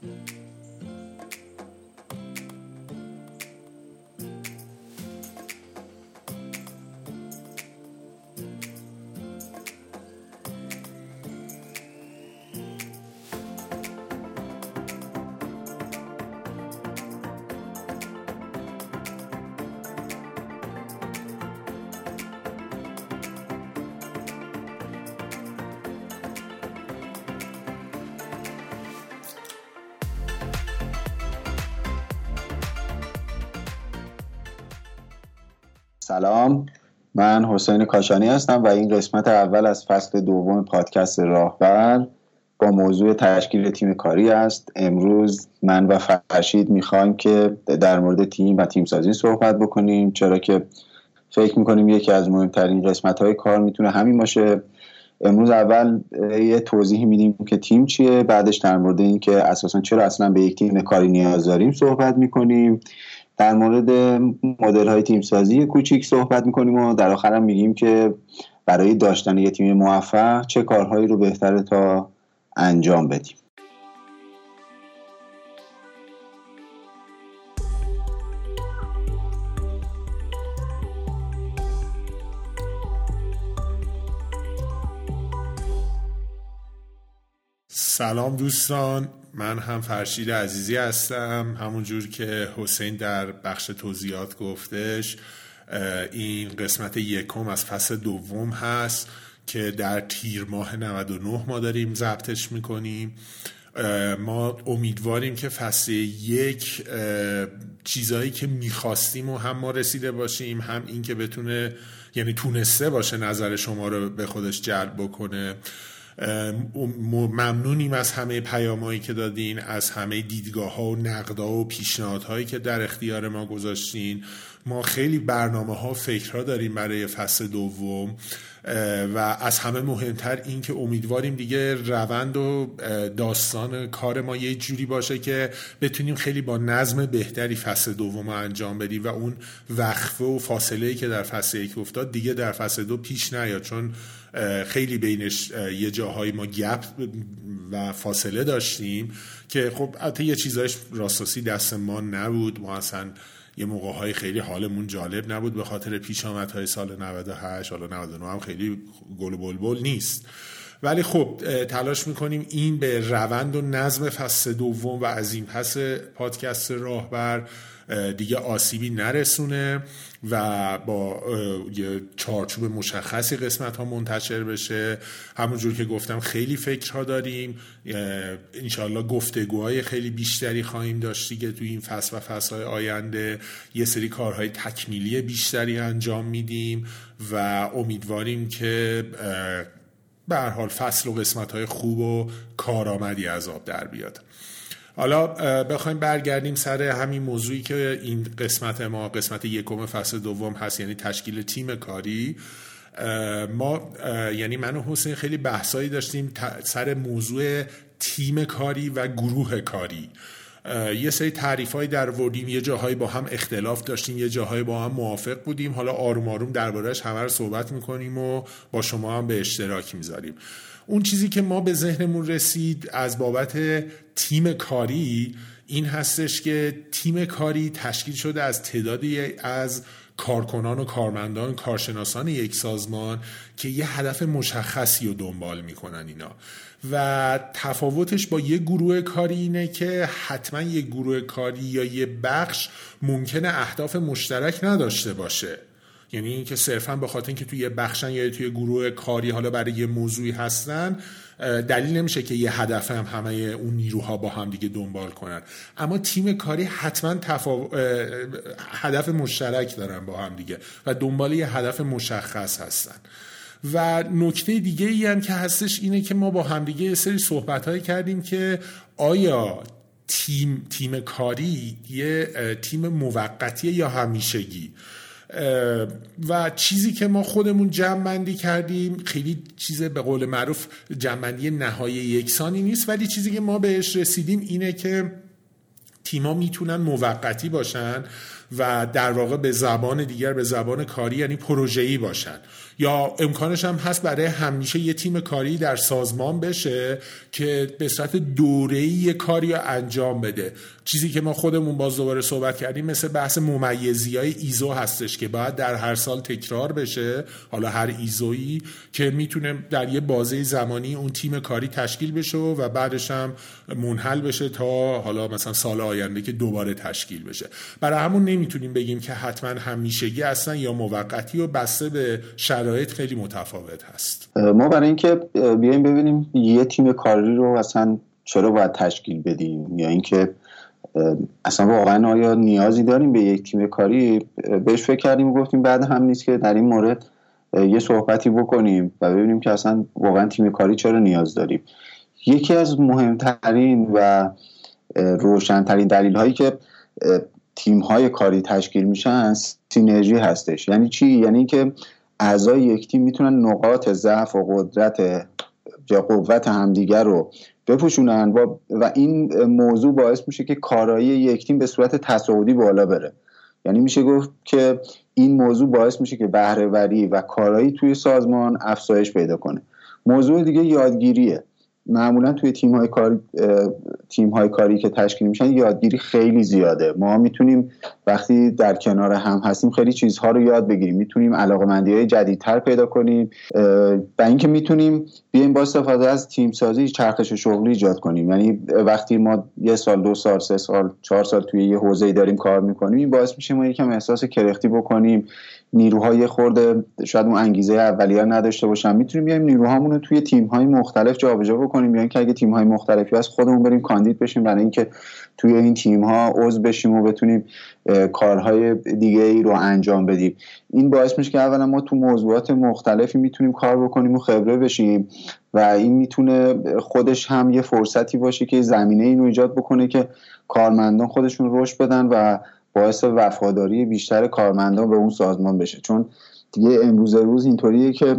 Yeah. سلام. من حسین کاشانی هستم و این قسمت اول از فصل دوم پادکست راهبر با موضوع تشکیل تیم کاری است. امروز من و فرشید می‌خوایم که در مورد تیم و تیم سازی صحبت بکنیم چرا که فکر می‌کنیم یکی از مهمترین قسمت های کار می‌تونه همین باشه. امروز اول یه توضیحی میدیم که تیم چیه بعدش در مورد اینکه اساسا چرا اصلا به یک تیم کاری نیاز داریم صحبت می‌کنیم. در مورد مدل های تیم سازی کوچیک صحبت می‌کنیم و در آخرم میگیم که برای داشتن یه تیم موفق چه کارهایی رو بهتره تا انجام بدیم. سلام دوستان. من هم فرشید عزیزی هستم. همونجور که حسین در بخش توضیحات گفتش این قسمت یکم از فصل دوم هست که در تیر ماه 99 ما داریم ضبطش می‌کنیم. ما امیدواریم که فصل یک چیزهایی که می‌خواستیم و هم ما رسیده باشیم هم این که بتونه یعنی تونسته باشه نظر شما رو به خودش جلب بکنه. ممنونیم از همه پیامهایی که دادین از همه دیدگاه ها و نقدا و پیشنهادهایی که در اختیار ما گذاشتین. ما خیلی برنامه ها فکرها داریم برای فصل دوم و از همه مهمتر این که امیدواریم دیگه روند و داستان کار ما یه جوری باشه که بتونیم خیلی با نظم بهتری فصل دوم رو انجام بدیم و اون وقفه و فاصله که در فصل یک افتاد دیگه در فصل دو پیش نیاد. چون خیلی بینش یه جاهای ما گپ و فاصله داشتیم که خب حتی یه چیزایش راستاسی دست ما نبود. ما اصلا یه موقع های خیلی حالمون جالب نبود به خاطر پیش های سال 98 حالا 99 هم خیلی گل بلبل نیست. ولی خب تلاش می‌کنیم این به روند و نظم فصل دوم و از این پس پادکست راهبر دیگه آسیبی نرسونه. و با یه چارچوب مشخصی قسمت ها منتشر بشه. همونجور که گفتم خیلی فکرها داریم. انشالله گفتگوهای خیلی بیشتری خواهیم داشتی که توی این فصل و فصل های آینده. یه سری کارهای تکمیلی بیشتری انجام میدیم و امیدواریم که به حال فصل و قسمت های خوب و کارآمدی از آب در بیاد. حالا بخوایم برگردیم سر همین موضوعی که این قسمت ما قسمت یکم فصل دوم هست یعنی تشکیل تیم کاری. ما یعنی من و حسین خیلی بحثایی داشتیم سر موضوع تیم کاری و گروه کاری. یه سری تعریف های در وردیم یه جاهایی با هم اختلاف داشتیم یه جاهایی با هم موافق بودیم. حالا آروم آروم دربارهش همه رو صحبت می‌کنیم و با شما هم به اشتراک می‌ذاریم. اون چیزی که ما به ذهنمون رسید از بابت تیم کاری این هستش که تیم کاری تشکیل شده از تعدادی از کارکنان و کارمندان کارشناسان یک سازمان که یه هدف مشخصی رو دنبال می‌کنن اینا. و تفاوتش با یه گروه کاری اینه که حتما یه گروه کاری یا یه بخش ممکنه اهداف مشترک نداشته باشه. یعنی اینکه صرفا به خاطر اینکه توی یه بخشن یا توی گروه کاری حالا برای یه موضوعی هستن دلیل نمیشه که یه هدف هم همه اون نیروها با هم دیگه دنبال کنن. اما تیم کاری حتما هدف مشترک دارن با هم دیگه و دنبال یه هدف مشخص هستن. و نکته دیگه ای هم که هستش اینه که ما با همدیگه یه سری صحبت هایی کردیم که آیا تیم تیم کاری یه تیم موقتی یا همیشگی؟ و چیزی که ما خودمون جمع کردیم خیلی چیز به قول معروف جمع نهایی یکسانی نیست ولی چیزی که ما بهش رسیدیم اینه که تیما می‌تونن موقتی باشن و در واقع به زبان دیگر به زبان کاری یعنی پروژه‌ای باشن. یا امکانش هم هست برای همیشه یه تیم کاری در سازمان بشه که به صورت دوره‌ای کاری رو انجام بده. چیزی که ما خودمون باز دوباره صحبت کردیم مثل بحث ممیزی های ایزو هستش که باید در هر سال تکرار بشه. حالا هر ایزویی که می‌تونه در یه بازه زمانی اون تیم کاری تشکیل بشه و بعدش هم منحل بشه تا حالا مثلا سال آینده که دوباره تشکیل بشه. برای همون نمی‌تونیم بگیم که حتما همیشگی هستن یا موقتی و بسته به شرایط خیلی متفاوت هست. ما برای اینکه بیایم ببینیم یه تیم کاری رو اصلا چرا باید تشکیل بدیم؟ یا اینکه اصلا واقعا آیا نیازی داریم به یک تیم کاری؟ بهش فکر کردیم و گفتیم بعد هم نیست که در این مورد یه صحبتی بکنیم و ببینیم که اصلا واقعا تیم کاری چرا نیاز داریم. یکی از مهمترین و روشنترین دلیل هایی که تیم های کاری تشکیل میشن سینرژی هستش. یعنی چی؟ یعنی که اعضای یک تیم می‌تونن نقاط ضعف و قدرت یا قوت همدیگر رو بپوشونن و, و این موضوع باعث میشه که کارایی یک تیم به صورت تصاعدی بالا بره. یعنی میشه گفت که این موضوع باعث میشه که بهرهوری و کارایی توی سازمان افزایش پیدا کنه. موضوع دیگه یادگیریه. معمولا توی تیم های, کار، تیم های کاری که تشکیل میشن یادگیری خیلی زیاده. ما می‌تونیم وقتی در کنار هم هستیم خیلی چیزها رو یاد بگیریم. می‌تونیم علاقمندی های جدیدتر پیدا کنیم. و اینکه می‌تونیم بیایم با استفاده از تیم سازی چرخش شغلی ایجاد کنیم. یعنی وقتی ما یه سال دو سال سه سال چهار سال توی یه حوزه داریم کار می‌کنیم این باعث میشه ما یکم احساس کرختی بکنیم. نیروهای خورده شاید اون انگیزه اولیه نداشته باشن. می‌تونیم بیایم نیروهامون رو توی تیم های مختلف جابجا بکنیم یا اینکه اگه تیم های مختلفی از خودمون بریم کاندید بشیم برای اینکه توی این تیم ها عضو بشیم و بتونیم کارهای دیگه ای رو انجام بدیم. این باعث میشه که اولا ما تو موضوعات مختلفی می‌تونیم کار بکنیم و خبره بشیم و این می‌تونه خودش هم یه فرصتی باشه که زمینه اینو ایجاد بکنه که کارمندان خودشون رشد بدن و باعث وفاداری بیشتر کارمندان به اون سازمان بشه. چون دیگه امروز روز اینطوریه که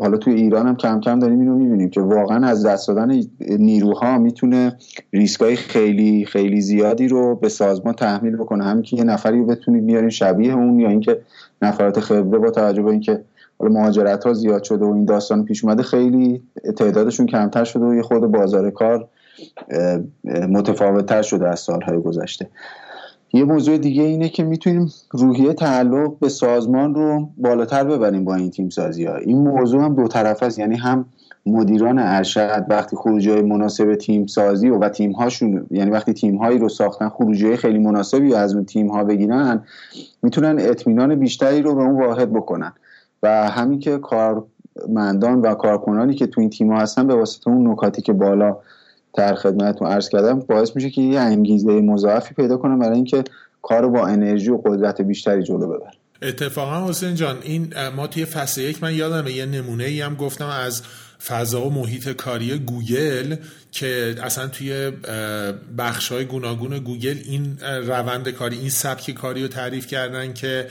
حالا توی ایران هم کم کم داریم اینو می‌بینیم که واقعا از دست دادن نیروها می‌تونه ریسکای خیلی خیلی زیادی رو به سازمان تحمیل بکنه. همین که یه نفری رو بتونید بیارین شبیه اون یا اینکه نفرات خبره با توجه به اینکه حالا مهاجرت ها زیاد شده و این داستان پیش اومده خیلی تعدادشون کمتر شده و یه خود بازار کار متفاوتتر شده از سالهای گذشته. یه موضوع دیگه اینه که می‌تونیم روحیه تعلق به سازمان رو بالاتر ببریم با این تیم سازی ها این موضوع هم دو طرف است یعنی هم مدیران ارشد وقتی خروجی مناسب تیم سازی و, و تیم هاشون یعنی وقتی تیم هایی رو ساختن خروجی خیلی مناسبی از اون تیم ها بگیرن می‌تونن اطمینان بیشتری رو به اون واحد بکنن. و همین که کارمندان و کارکنانی که تو این تیم ها هستن به واسطه اون نکاتی که بالا در خدمتتون عرض کردم باعث میشه که یه انگیزه مضاعفی پیدا کنم برای اینکه کار با انرژی و قدرت بیشتری جلو ببر اتفاقا حسین جان این ما توی فصل یک من یادم یه نمونه ای هم گفتم از فضا و محیط کاری گوگل که اصلا توی بخش های گوناگون گوگل این روند کاری این سبک کاری رو تعریف کردن که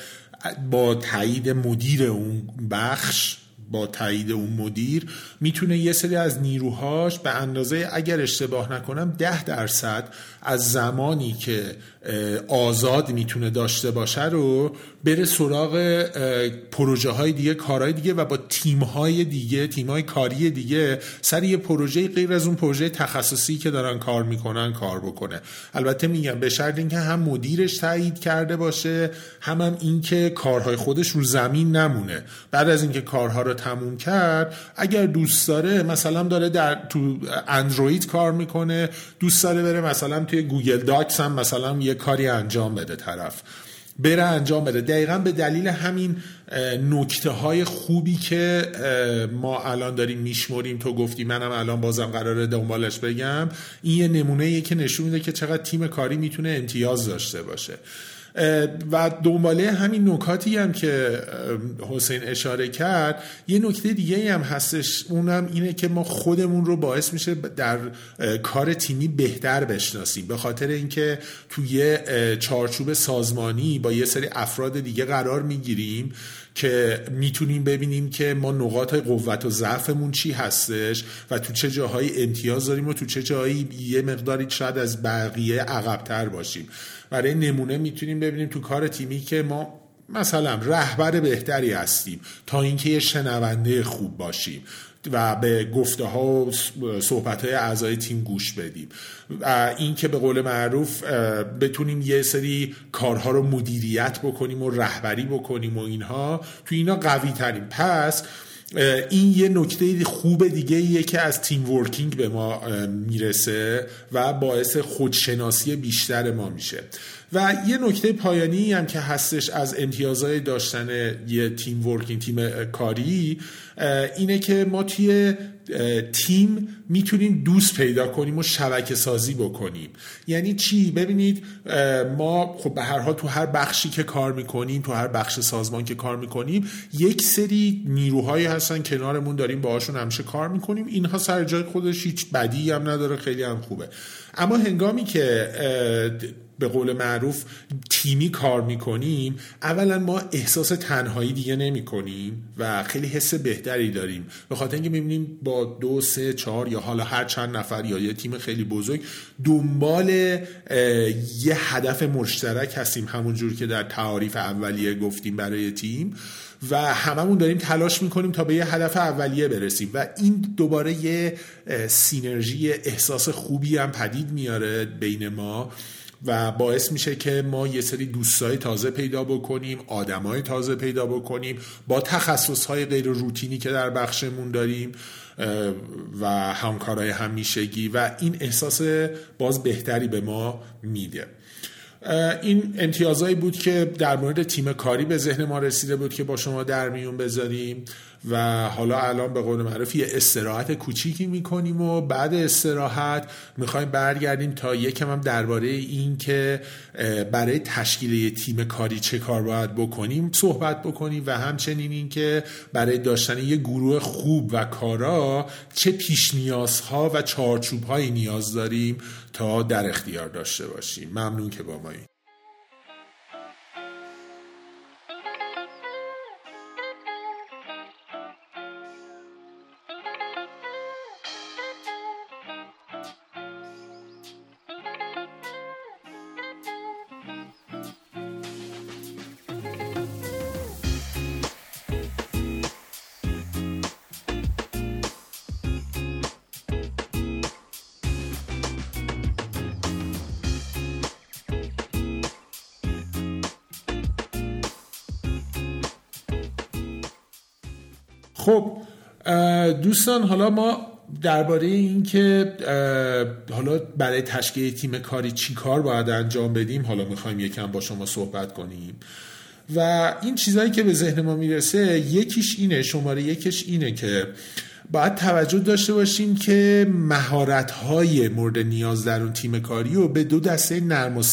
با تایید مدیر اون بخش با تایید اون مدیر می‌تونه یه سری از نیروهاش به اندازه اگر اشتباه نکنم ده درصد از زمانی که آزاد می‌تونه داشته باشه رو بره سراغ پروژه های دیگه کارهای دیگه و با تیم های دیگه تیم های کاری دیگه سر یه پروژه غیر از اون پروژه تخصصی که دارن کار می‌کنن کار بکنه. البته میگم به شرط اینکه هم مدیرش تایید کرده باشه هم هم اینکه کارهای خودش رو زمین نمونه. بعد از اینکه کارها رو تموم کرد اگر دوست داره مثلا داره در تو اندروید کار می‌کنه دوست داره بره مثلا توی Google Docs هم مثلا یه کاری انجام بده طرف. بره انجام بده. دقیقا به دلیل همین نکته های خوبی که ما الان داریم میشمریم تو گفتی منم الان بازم قراره دنبالش بگم. این یه نمونه که نشون میده که چقدر تیم کاری می‌تونه امتیاز داشته باشه. و دنباله همین نکاتی هم که حسین اشاره کرد. یه نکته دیگه هم هستش اونم اینه که ما خودمون رو باعث میشه در کار تیمی بهتر بشناسیم. به خاطر اینکه توی چارچوب سازمانی با یه سری افراد دیگه قرار می‌گیریم که می‌تونیم ببینیم که ما نقاط قوت و ضعفمون چی هستش و تو چه جاهایی امتیاز داریم و تو چه جاهایی یه مقداری شاید از بقیه عقبتر باشیم. برای نمونه می‌تونیم ببینیم تو کار تیمی که ما مثلا رهبر بهتری هستیم تا اینکه یه شنونده خوب باشیم و به گفته ها و صحبت های اعضای تیم گوش بدیم. و این که به قول معروف بتونیم یه سری کارها رو مدیریت بکنیم و رهبری بکنیم و اینها تو اینا قوی تریم پس این یه نکته خوب دیگه ایه که از تیم ورکینگ به ما می‌رسه و باعث خودشناسی بیشتر ما میشه. و یه نکته پایانی هم که هستش از امتیازهای داشتن یه تیم ورکینگ تیم کاری اینه که ما توی تیم می‌تونیم دوست پیدا کنیم و شبکه سازی بکنیم. یعنی چی؟ ببینید ما خب به هر حال تو هر بخشی که کار می‌کنیم تو هر بخش سازمان که کار می‌کنیم یک سری نیروهایی هستن کنارمون داریم باهاشون همیشه کار می‌کنیم. اینها سر جای خودش هیچ بدی هم نداره خیلی هم خوبه. اما هنگامی که به قول معروف تیمی کار می‌کنیم. اولا ما احساس تنهایی دیگه نمی کنیم و خیلی حس بهتری داریم. به خاطر اینکه می‌بینیم با دو سه چهار یا حالا هر چند نفر یا یه تیم خیلی بزرگ دنبال یه هدف مشترک هستیم. همونجور که در تعاریف اولیه گفتیم برای تیم. و هممون داریم تلاش می‌کنیم تا به یه هدف اولیه برسیم. و این دوباره یه سینرژی احساس خوبی هم پدید میاره بین ما. و باعث میشه که ما یه سری دوستای تازه پیدا بکنیم آدمای تازه پیدا بکنیم با تخصص های غیر روتینی که در بخشمون داریم و همکارای همیشگی و این احساس باز بهتری به ما میده. این امتیازهایی بود که در مورد تیم کاری به ذهن ما رسیده بود که با شما در میون بذاریم. و حالا الان به قول معروف یه استراحت کوچیکی می‌کنیم و بعد استراحت می‌خوایم برگردیم تا یکم هم درباره این که برای تشکیل تیم کاری چه کار باید بکنیم صحبت بکنیم و همچنین این که برای داشتن یه گروه خوب و کارا چه پیش نیازها و چارچوب نیاز داریم تا در اختیار داشته باشیم. ممنون که با ما خب دوستان حالا ما درباره این که حالا برای تشکیل تیم کاری چی کار باید انجام بدیم حالا می‌خوایم یکم با شما صحبت کنیم. و این چیزهایی که به ذهن ما می‌رسه یکیش اینه شماره یکیش اینه که باید توجه داشته باشیم که مهارت های مورد نیاز در اون تیم کاری رو به دو دسته نرم و,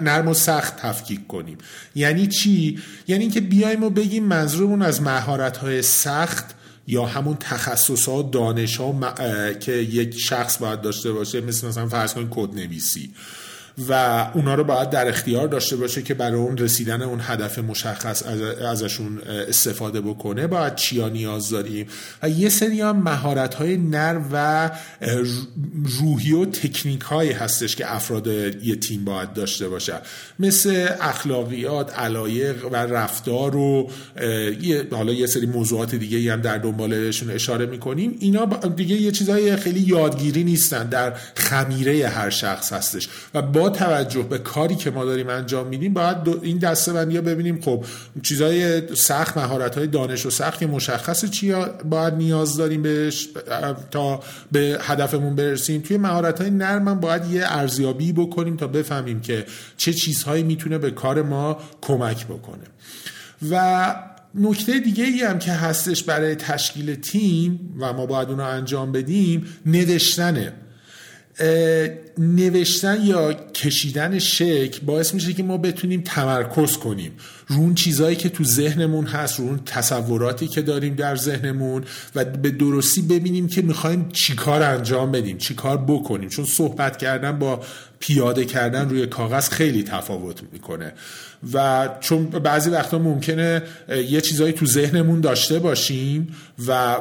نرم و سخت تفکیک کنیم یعنی چی؟ یعنی که بیایم و بگیم منظورمون از مهارت های سخت یا همون تخصص ها دانش ها که یک شخص باید داشته باشه مثل مثلا فرض کنید کد نویسی و اونا رو باید در اختیار داشته باشه که برای اون رسیدن اون هدف مشخص ازشون استفاده بکنه. باید چیا نیاز داریم. و یه سری هم مهارت های نر و روحی و تکنیک هایی هستش که افراد یه تیم باید داشته باشه مثل اخلاقیات علایق و رفتار و حالا یه سری موضوعات دیگه هم در دنبالشون اشاره می‌کنیم. اینا دیگه یه چیزهای خیلی یادگیری نیستن. در خمیره هر شخص هستش. و با توجه به کاری که ما داریم انجام میدیم باید این دسته بندی ببینیم. خب چیزای سخت مهارت های دانش و سخت که مشخص چی باید نیاز داریم بهش؟ تا به هدفمون برسیم. توی مهارت های نرم باید یه ارزیابی بکنیم تا بفهمیم که چه چیزهایی می‌تونه به کار ما کمک بکنه. و نکته دیگه ای هم که هستش برای تشکیل تیم و ما باید اون رو انجام بدیم نوشتنه. نوشتن یا کشیدن شک باعث میشه که ما بتونیم تمرکز کنیم. رون چیزهایی که تو ذهنمون هست رون تصوراتی که داریم در ذهنمون و به درستی ببینیم که می‌خوایم چیکار انجام بدیم چیکار بکنیم. چون صحبت کردن با پیاده کردن روی کاغذ خیلی تفاوت می‌کنه. و چون بعضی وقتا ممکنه یه چیزایی تو ذهنمون داشته باشیم و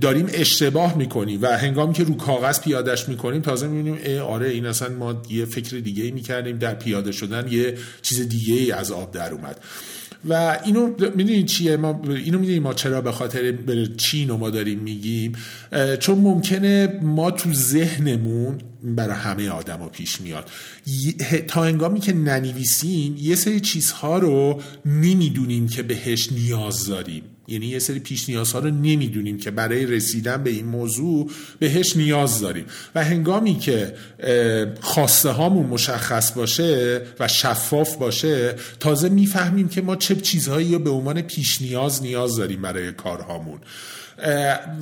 داریم اشتباه می‌کنیم و هنگامی که رو کاغذ پیادش می‌کنیم تازه می‌بینیم آره این اصلا ما یه فکر دیگه می‌کردیم. در پیاده شدن یه چیز دیگه ای از آب در اومد. و اینو می‌دونید چیه؟ ما اینو می‌دونید ما چرا به خاطر چی اینو ما داریم میگیم؟ چون ممکنه ما تو ذهنمون برای همه آدما پیش میاد. تا انگامی که ننویسیم یه سری چیزها رو نمی‌دونیم که بهش نیاز داریم. یعنی یه سری پیش نیازها رو نمی‌دونیم که برای رسیدن به این موضوع بهش نیاز داریم. و هنگامی که خواسته هامون مشخص باشه و شفاف باشه تازه می‌فهمیم که ما چه چیزهایی به عنوان پیش نیاز نیاز داریم برای کارهامون.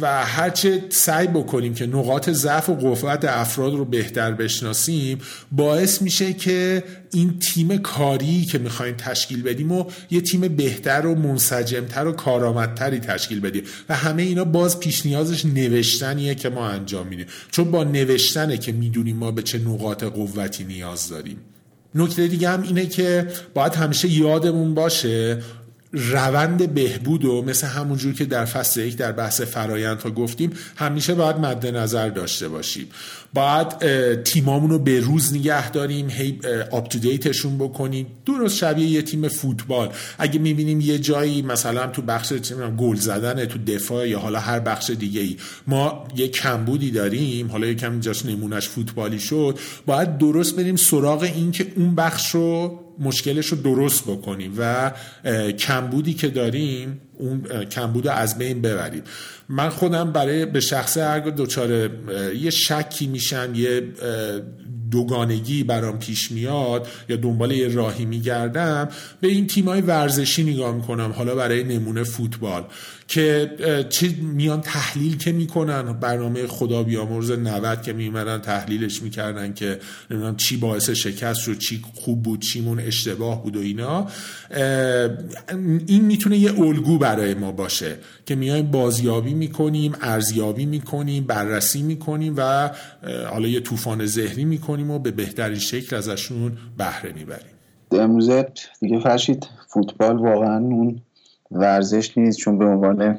و هرچه سعی بکنیم که نقاط ضعف و قوت افراد رو بهتر بشناسیم باعث میشه که این تیم کاری که می‌خوایم تشکیل بدیم و یه تیم بهتر و منسجمتر و کارآمدتری تشکیل بدیم. و همه اینا باز پیش نیازش نوشتنیه که ما انجام میدیم. چون با نوشتنه که می‌دونیم ما به چه نقاط قوتی نیاز داریم. نکته دیگه هم اینه که باید همیشه یادمون باشه روند بهبود و مثل همونجور که در فصل یک در بحث فرایند ها گفتیم همیشه باید مد نظر داشته باشیم. باید تیمامون رو به روز نگه داریم هی آپ بکنیم. درست شبیه یه تیم فوتبال. اگه می‌بینیم یه جایی مثلا تو بخش گل زدن تو دفاع یا حالا هر بخش دیگه ای ما یه کمبودی داریم حالا یکم جاش نمونش فوتبالی شد باید درست بریم سراغ این که اون بخش رو مشکلش رو درست بکنیم و کمبودی که داریم اون کمبود از بین ببریم. من خودم برای به شخصه هر دچار یه شکی میشم یه دوگانگی برام پیش میاد یا دنبال یه راهی میگردم به این تیمای ورزشی نگاه می‌کنم حالا برای نمونه فوتبال که چه میان تحلیل که می‌کنن برنامه خدا بیامرز 90 که میمرن تحلیلش می‌کردن که نمی‌دونم چی باعث شکست شد چی خوب بود چیمون اشتباه بود و اینا. این می‌تونه یه الگو برای ما باشه که میایم بازیابی می‌کنیم ارزیابی می‌کنیم بررسی می‌کنیم و حالا یه طوفان ذهنی می‌کنیم. و به بهترین شکل ازشون بهره می‌بریم. امروزه دیگه فرشید فوتبال واقعا اون ورزش نیست چون به عنوان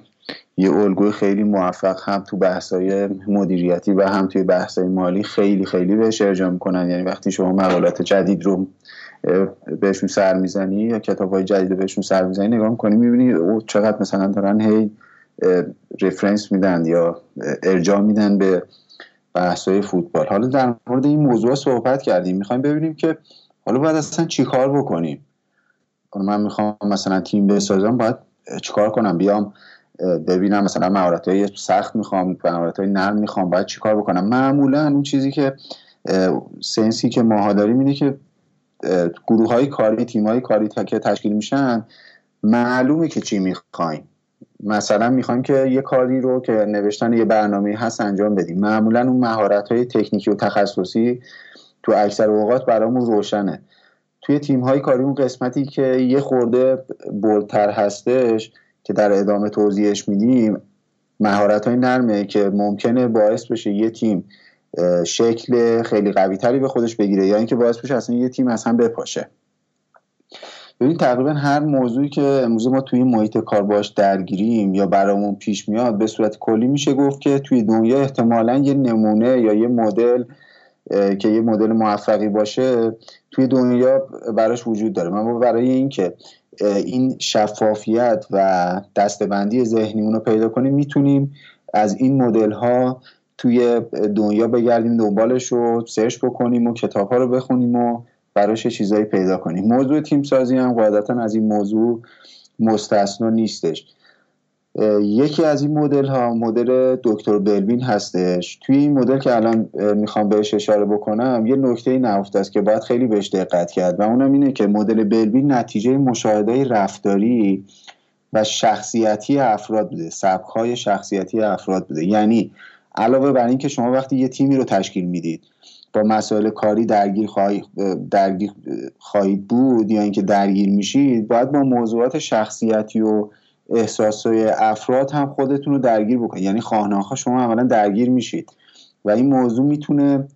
یه الگوی خیلی موفق هم تو بحثای مدیریتی و هم توی بحثای مالی خیلی خیلی بهش ارجاع می‌کنن. یعنی وقتی شما مقالات جدید رو بهشون سر می‌زنی یا کتاب های جدید رو بهشون سر می‌زنی نگاه می‌کنی می‌بینی او چقدر مثلا دارن هی رفرنس میدن یا ارجاع میدن به بحثای فوتبال. حالا در مورد این موضوع صحبت کردیم. می‌خوایم ببینیم که حالا باید اصلا چیکار بکنیم. من می‌خوام مثلا تیم بسازم باید چیکار کنم؟ بیام ببینم مثلا مهارت های سخت می‌خوام مهارت های نرم می‌خوام باید چیکار بکنم؟ معمولا اون چیزی که سنسی که ماها داریم اینه که گروه های کاری تیم های کاری که تشکیل میشن معلومه که چی می‌خوایم. مثلا می‌خوایم که یه کاری رو که نوشتن یه برنامه هست انجام بدیم. معمولا اون مهارت های تکنیکی و تخصصی تو اکثر اوقات برامون روشنه. توی تیم های کاری اون قسمتی که یه خورده بردتر هستش که در ادامه توضیحش میدیم مهارت های نرمه که ممکنه باعث بشه یه تیم شکل خیلی قوی تری به خودش بگیره یا اینکه باعث بشه اصلا یه تیم اصلا بپاشه. ببین تقریبا هر موضوعی که امروز ما توی محیط کار باش درگیریم یا برامون پیش میاد به صورت کلی میشه گفت که توی دنیا احتمالا یه نمونه یا یه مدل که یه مدل موفقی باشه توی دنیا براش وجود داره. ما برای اینکه این شفافیت و دستبندی ذهنیمون رو پیدا کنیم می‌تونیم از این مدل ها توی دنیا بگردیم دنبالش رو سرچ بکنیم و کتاب ها رو بخونیم و براش چیزایی پیدا کنیم موضوع تیم سازی هم قاعدتا از این موضوع مستثنا نیستش. یکی از این مدل ها مدل دکتر بلوین هستش. توی این مدل که الان می‌خوام بهش اشاره بکنم یه نکته نهفته است که باید خیلی بهش دقت کرد و اونم اینه که مدل بلوین نتیجه مشاهده رفتاری و شخصیتی افراد بوده سبک های شخصیتی افراد بوده. یعنی علاوه بر اینکه شما وقتی یه تیمی رو تشکیل می‌دید با مسائل کاری درگیر, درگیر خواهید بود یا اینکه درگیر میشید باید با موضوعات شخصیتی و احساسای افراد هم خودتون رو درگیر بکنید. یعنی خواهناخا شما اولا درگیر میشید. و این موضوع می‌تونه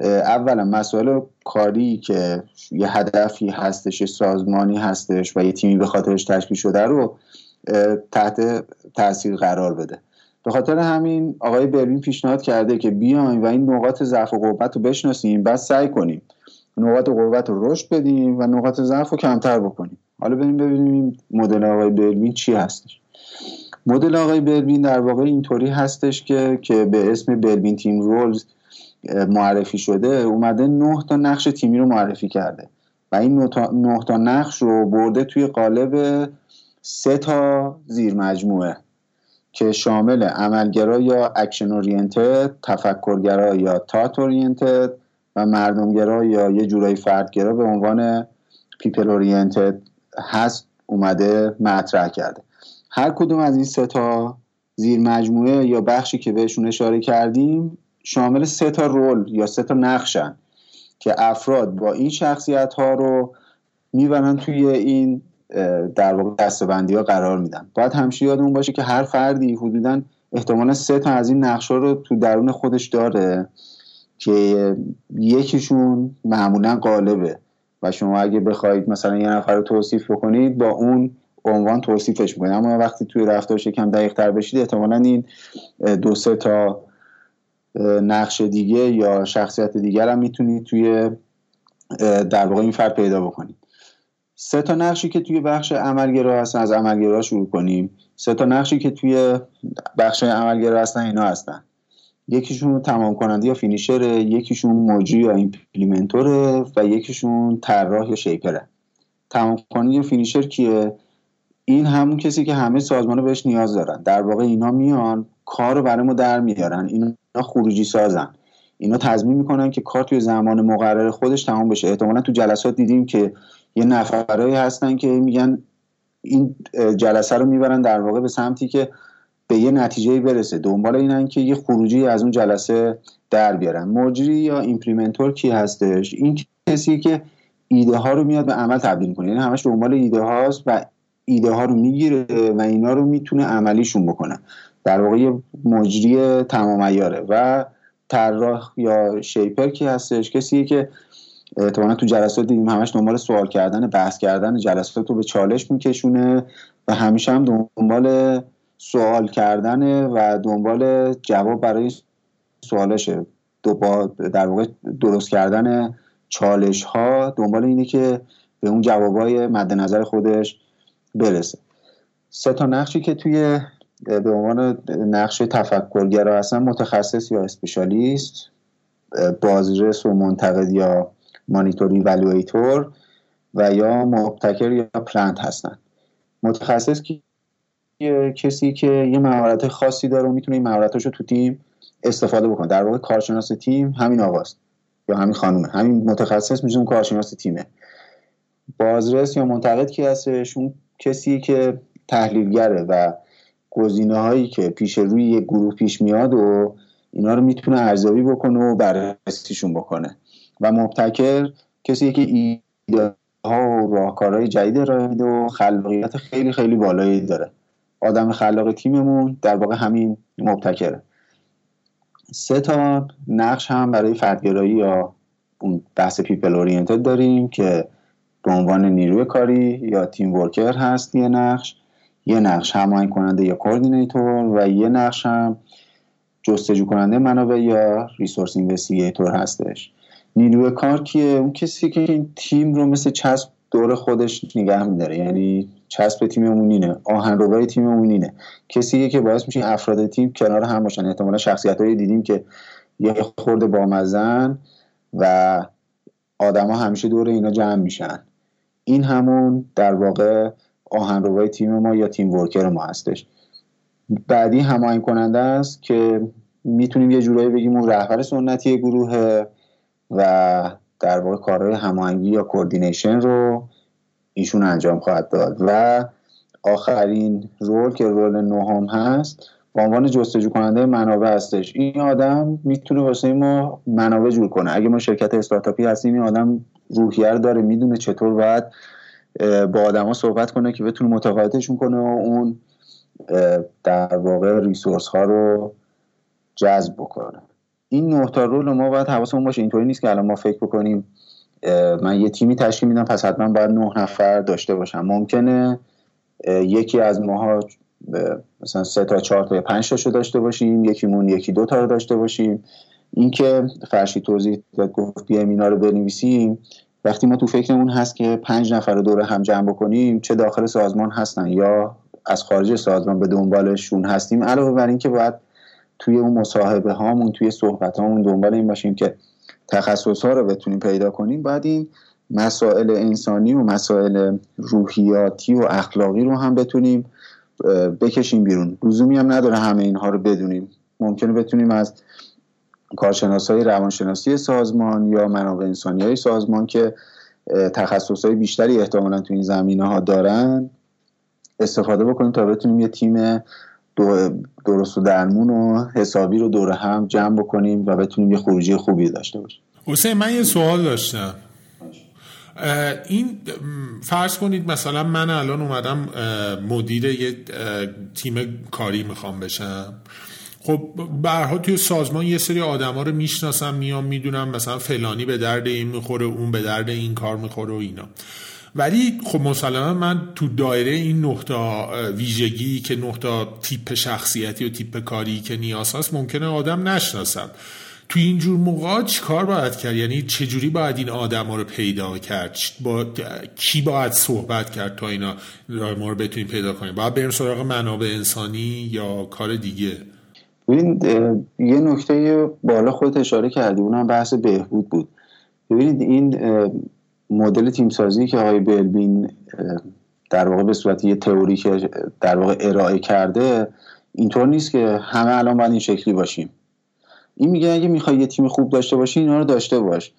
اولا مسائل کاری که یه هدفی هستش یه سازمانی هستش و یه تیمی به خاطرش تشکیل شده رو تحت تاثیر قرار بده. به خاطر همین آقای برلین پیشنهاد کرده که بیایم و این نقاط ضعف و قوت رو بشناسیم بعد سعی کنیم نقاط قوت رو رشد بدیم و نقاط ضعف رو کمتر بکنیم. حالا بریم ببینیم مدل آقای برلین چی هستش. مدل آقای برلین در واقع اینطوری هستش که که به اسم برلین تیم رولز معرفی شده اومده نه تا نقش تیمی رو معرفی کرده. و این نه تا نقش رو برده توی قالب سه تا زیر مجموعه. که شامل عملگرا یا action oriented تفکرگرا یا thought oriented و مردمگرا یا یه جورایی فردگرا به عنوان people oriented هست اومده مطرح کرده. هر کدوم از این سه تا زیر مجموعه یا بخشی که بهشون اشاره کردیم شامل سه تا رول یا سه تا نقشن که افراد با این شخصیت ها رو می‌برن توی این در واقع دستبندی ها قرار میدن. باید همیشه یادمون باشه که هر فردی حدودا احتمالا سه تا از این نقش رو تو درون خودش داره که یکیشون معمولا قالبه و شما اگه بخواید مثلا یه نفر رو توصیف بکنید با اون عنوان توصیفش می‌کنید. اما وقتی توی رفتارش کم دقیق تر بشید احتمالا این دو سه تا نقش دیگه یا شخصیت دیگر هم می‌تونید توی در واقع این فرد پیدا بکنید. سه تا نقشی که توی بخش عملگرا هستن از عملگرا شروع کنیم. سه تا نقشی که توی بخش عملگرا هستن اینا هستن. یکیشون تمام کننده یا فینیشره یکیشون موجی یا ایمپلیمنتوره و یکیشون طراح یا شیپره. تمام کننده یا finisher کیه؟ این همون کسی که همه سازمان بهش نیاز دارن. در واقع اینا میان کار رو برای در میارن. اینا خروجی سازن. اینا تضمین می‌کنن که کار توی زمان مقرر خودش تمام بشه. احتمالا تو جلسات دیدیم که یه نفرهایی هستن که میگن این جلسه رو می‌برن در واقع به سمتی که به یه نتیجه برسه. دنبال اینن که یه خروجی از اون جلسه در بیارن. مجری یا implementer کی هستش؟ این کسی که ایده ها رو میاد به عمل تبدیل کنه یعنی همش دنبال ایده هاست و ایده ها رو می‌گیره و اینا رو می‌تونه عملیشون بکنه. در واقع یه مجری تمام ایاره و طراح یا شیپر کی هستش؟ کسی که احتمالا تو جلسات دیدیم همش دنبال سوال کردن بحث کردن جلسات رو به چالش میکشونه و همیشه هم دنبال سوال کردن و دنبال جواب برای سوالشه در واقع درست کردن چالش ها دنبال اینه که به اون جوابای مد نظر خودش برسه. سه تا نقشی که توی به عنوان نقش تفکرگرا هستن متخصص یا specialist بازرس و منتقد یا monitor evaluator و یا مبتکر یا plant هستن. متخصص که کسی که یه مهارت خاصی داره و می‌تونه این مهارتاشو تو تیم استفاده بکنه. در واقع کارشناس تیم همین آقاست یا همین خانومه. همین متخصص میشه اون کارشناس تیمه. بازرس یا منتقد کی هستش؟ اون کسی که تحلیلگره و گزینه هایی که پیش روی یک گروه پیش میاد و اینا رو می‌تونه ارزیابی بکنه و بررسیشون بکنه. و مبتکر کسی که ایده ها و راهکارهای جدید ارائه و خلاقیت خیلی خیلی بالایی داره. آدم خلاق تیممون در واقع همین مبتکره. سه تا نقش هم برای فردگرایی یا اون بحث people oriented داریم که به عنوان نیروی کاری یا team worker هست یه نقش یه نقش هماهنگ کننده یا coordinator و یه نقش هم جستجو کننده منابع یا resource investigator هستش. نیروی کار کیه؟ اون کسی که این تیم رو مثل چسب دور خودش نگه میداره. یعنی چسب تیممون اینه. آهنربای تیممون اینه. کسی که باعث میشه افراد تیم کنار هم باشن. احتمالا شخصیت هایی دیدیم که یه خورده بامزن و آدما همیشه دور اینا جمع میشن. این همون در واقع آهنربای تیم ما یا تیم ورکر ما هستش. بعدی هماهنگ کننده است که می‌تونیم یه جورایی بگیم اون رهبر سنتی گروه و در واقع کارهای هماهنگی یا کوردینیشن رو ایشون انجام خواهد داد. و آخرین رول که رول نهم هست به عنوان جستجو کننده منابع هستش. این آدم می‌تونه واسه ما منابع جور کنه. اگه ما شرکت استارتاپی هستیم این آدم روحیه داره می‌دونه چطور باید با آدما صحبت کنه که بتونه متقاعدشون کنه و اون در واقع ریسورس ها رو جذب بکنه. این نه تا رول ما باید حواسمون باشه. اینطوری نیست که الان ما فکر بکنیم من یه تیمی تشکیل میدم پس حتما باید نه نفر داشته باشم ممکنه یکی از ماها مثلا سه تا چهار تا پنج تاشو داشته باشیم یکیمون یکی دو تا رو داشته باشیم. اینکه فرشی توضیح داد گفت بیایم اینا رو بنویسیم. وقتی ما تو فکرمون هست که پنج نفر رو دور هم جمع بکنیم چه داخل سازمان هستن یا از خارج سازمان به دنبالشون هستیم علاوه بر اینکه باید توی اون مصاحبه هامون توی صحبت هامون دنبال این باشیم که تخصص ها رو بتونیم پیدا کنیم. باید این مسائل انسانی و مسائل روحیاتی و اخلاقی رو هم بتونیم بکشیم بیرون. لزومی هم نداره همه اینها رو بدونیم. ممکنه بتونیم از کارشناس های روانشناسی سازمان یا منابع انسانی های سازمان که تخصص های بیشتری احتمالا تو این زمینه ها دارن استفاده بکنیم تا بتونیم یه تیم دو درست و درمون و حسابی رو دور هم جمع بکنیم و بتونیم یه خروجی خوبی داشته باشیم. حسین من یه سوال داشتم. این فرض کنید مثلا من الان اومدم مدیر یه تیم کاری می‌خوام بشم. خب برها توی سازمان یه سری آدما رو می‌شناسم میام می‌دونم مثلا فلانی به درد این می‌خوره اون به درد این کار می‌خوره و اینا. ولی خب مسلما من تو دایره این نقطه ویژگی که نقطه تیپ شخصیتی و تیپ کاری که نیاز هست ممکنه آدم نشناسم. تو اینجور موقع چی کار باید کرد؟ یعنی چجوری باید این آدم ها رو پیدا کرد؟ با... کی باید صحبت کرد تا اینا ما رو بتونیم پیدا کنیم؟ باید بریم سراغ منابع انسانی یا کار دیگه؟ ببینید یه نکته بالا خود اشاره کردی اونم بحث بهبود بود. ببینید این مدل تیمسازی که آقای بلبین در واقع به صورت یه تئوری که در واقع ارائه کرده اینطور نیست که همه الان باید این شکلی باشیم. این میگه اگه می‌خوای یه تیم خوب داشته باشی اینا رو داشته باش.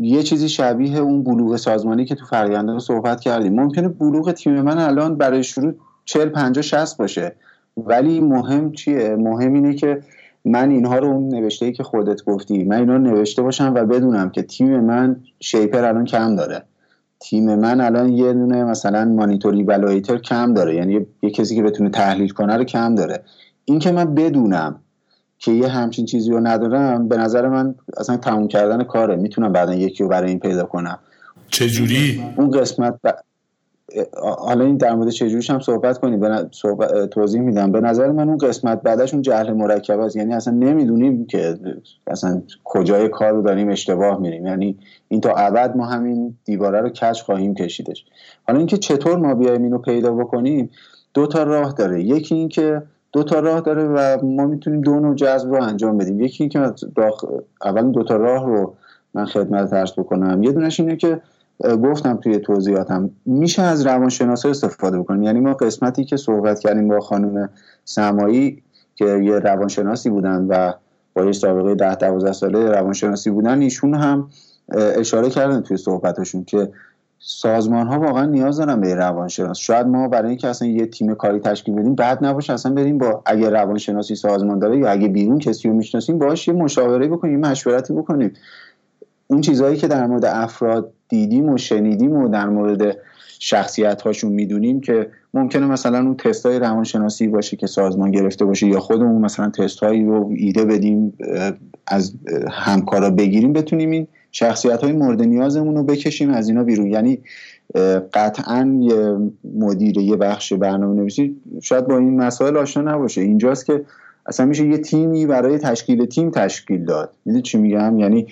یه چیزی شبیه اون بلوغ سازمانی که تو فرگنده صحبت کردیم. ممکنه بلوغ تیم من الان برای شروع 40 50 60 باشه. ولی مهم چیه؟ مهم اینه که من اینها رو اون نوشته ای که خودت گفتی من اینا رو نوشته باشم و بدونم که تیم من شیپر الان کم داره. تیم من الان یه دونه مثلا مانیتوری ولایتر کم داره یعنی یه کسی که بتونه تحلیل کنه رو کم داره. این که من بدونم که یه همچین چیزی رو ندارم به نظر من اصلا تموم کردن کاره. می‌تونم بعدا یکی رو برای این پیدا کنم. چجوری؟ اون قسمت حالا این در مورد چجوریش هم صحبت کنیم. به توضیح میدم. به نظر من اون قسمت بعدش اون جهل مرکب است. یعنی اصلا نمی‌دونیم که اصلا کجای کار رو داریم اشتباه میریم. یعنی این تا ابد ما همین دیواره رو کش خواهیم کشیدش. حالا اینکه چطور ما بیایم اینو پیدا بکنیم دو تا راه داره. یکی اینکه دو تا راه داره و ما می‌تونیم دو نوع جذب رو انجام بدیم. یکی اینکه اول دو تا راه رو من خدمت ترس بکنم. یه دونش اینه که گفتم توی توضیحاتم میشه از روانشناسا استفاده بکنیم؟ یعنی ما قسمتی که صحبت کردیم با خانم سمایی که یه روانشناسی بودن و با یه سابقه ده دوازده ساله روانشناسی بودن ایشون هم اشاره کردن توی صحبتشون که سازمان ها واقعا نیاز دارن به روانشناس. شاید ما برای اینکه اصلا یه تیم کاری تشکیل بدیم بعد نباشه اصلا بریم با اگه روانشناسی سازمان داره یا اگه بیرون کسی رو می‌شناسیم باهاش یه مشاوره بکنیم مشورتی بکنیم. اون چیزهایی که در مورد افراد دیدیم و شنیدیم و در مورد شخصیت هاشون می‌دونیم که ممکنه مثلا اون تست های روانشناسی باشه که سازمان گرفته باشه یا خودمون مثلا تست هایی رو ایده بدیم از همکارا بگیریم بتونیم این شخصیت های مورد نیازمون رو بکشیم از اینا بیرون. یعنی قطعا یه مدیر یه بخش برنامه نویسی شاید با این مسائل آشنا نباشه. اینجاست که اصلا میشه یه تیمی برای تشکیل تیم تشکیل داد. می‌دونی چی میگم؟ یعنی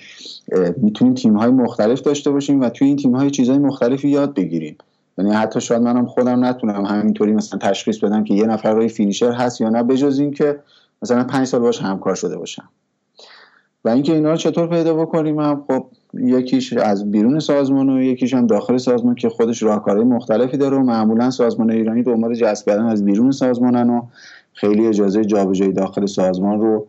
می‌تونیم تیم های مختلف داشته باشیم و توی این تیم های چیزهای مختلفی یاد بگیریم. یعنی حتی شاید منم خودم نتونم همینطوری مثلا تشخیص بدم که یه نفر روی فینیشر هست یا نه بجز این که مثلا پنج سال باش همکار شده باشم. و اینکه اینا رو چطور پیدا بکنیم؟ هم خب یکیش از بیرون سازمان و یکیش هم داخل سازمان که خودش راهکارهای مختلفی داره و معمولا سازمان ایرانی دنبال جذب کردن از بیرون سازمانن و خیلی اجازه جابجایی داخل سازمان رو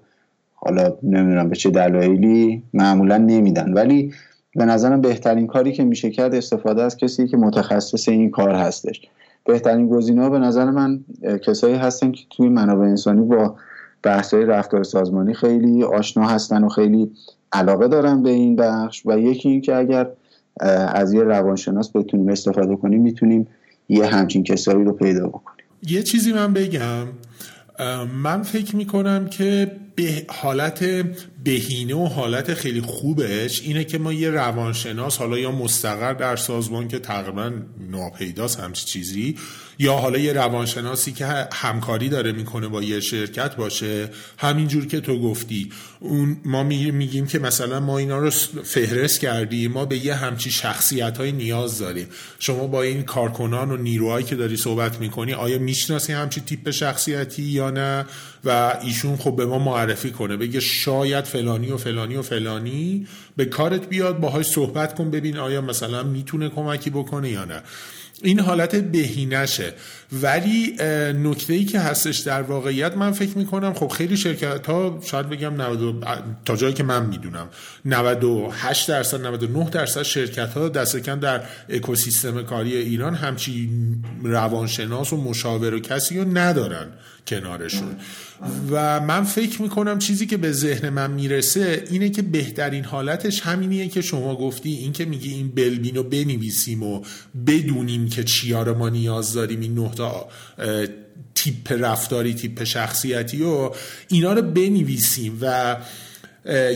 حالا نمی‌دونم به چه دلایلی معمولا نمیدن. ولی به نظرم بهترین کاری که میشه کرد استفاده از کسی که متخصص این کار هستش. بهترین گزینه به نظر من کسایی هستن که توی منابع انسانی با بحث‌های رفتار سازمانی خیلی آشنا هستن و خیلی علاقه دارن به این بخش و یکی این که اگر از یه روانشناس بتونیم استفاده کنیم می‌تونیم یه همچین کسایی رو پیدا بکنیم. یه چیزی من بگم. من فکر می‌کنم که به حالت بهینه و حالت خیلی خوبش اینه که ما یه روانشناس حالا یا مستقر در سازمان که تقریبا ناپیداست همچی چیزی یا حالا یه روانشناسی که همکاری داره می‌کنه با یه شرکت باشه. همینجور که تو گفتی. اون ما میگیم که مثلا ما اینا رو فهرست کردیم ما به یه همچی شخصیت های نیاز داریم. شما با این کارکنان و نیروهایی که داری صحبت می‌کنی آیا می‌شناسی همچی تیپ شخصیتی یا نه؟ و ایشون خب به ما معرفی کنه. بگه شاید فلانی و فلانی و فلانی به کارت بیاد باهاش صحبت کن ببین آیا مثلا می‌تونه کمکی بکنه یا نه. این حالت بهینشه ولی نکته ای که هستش در واقعیت من فکر می‌کنم خب خیلی شرکت ها شاید بگم 90 تا جایی که من می‌دونم 98 درصد 99 درصد شرکت ها دست کم در اکوسیستم کاری ایران همچی روانشناس و مشاور و کسی رو ندارن. کنارشون. و من فکر می‌کنم چیزی که به ذهن من می‌رسه اینه که بهترین حالتش همینیه که شما گفتی این که میگی این بلبین رو بنویسیم و بدونیم که چیا رو ما نیاز داریم این نقطه تیپ رفتاری تیپ شخصیتی و اینا رو بنویسیم. و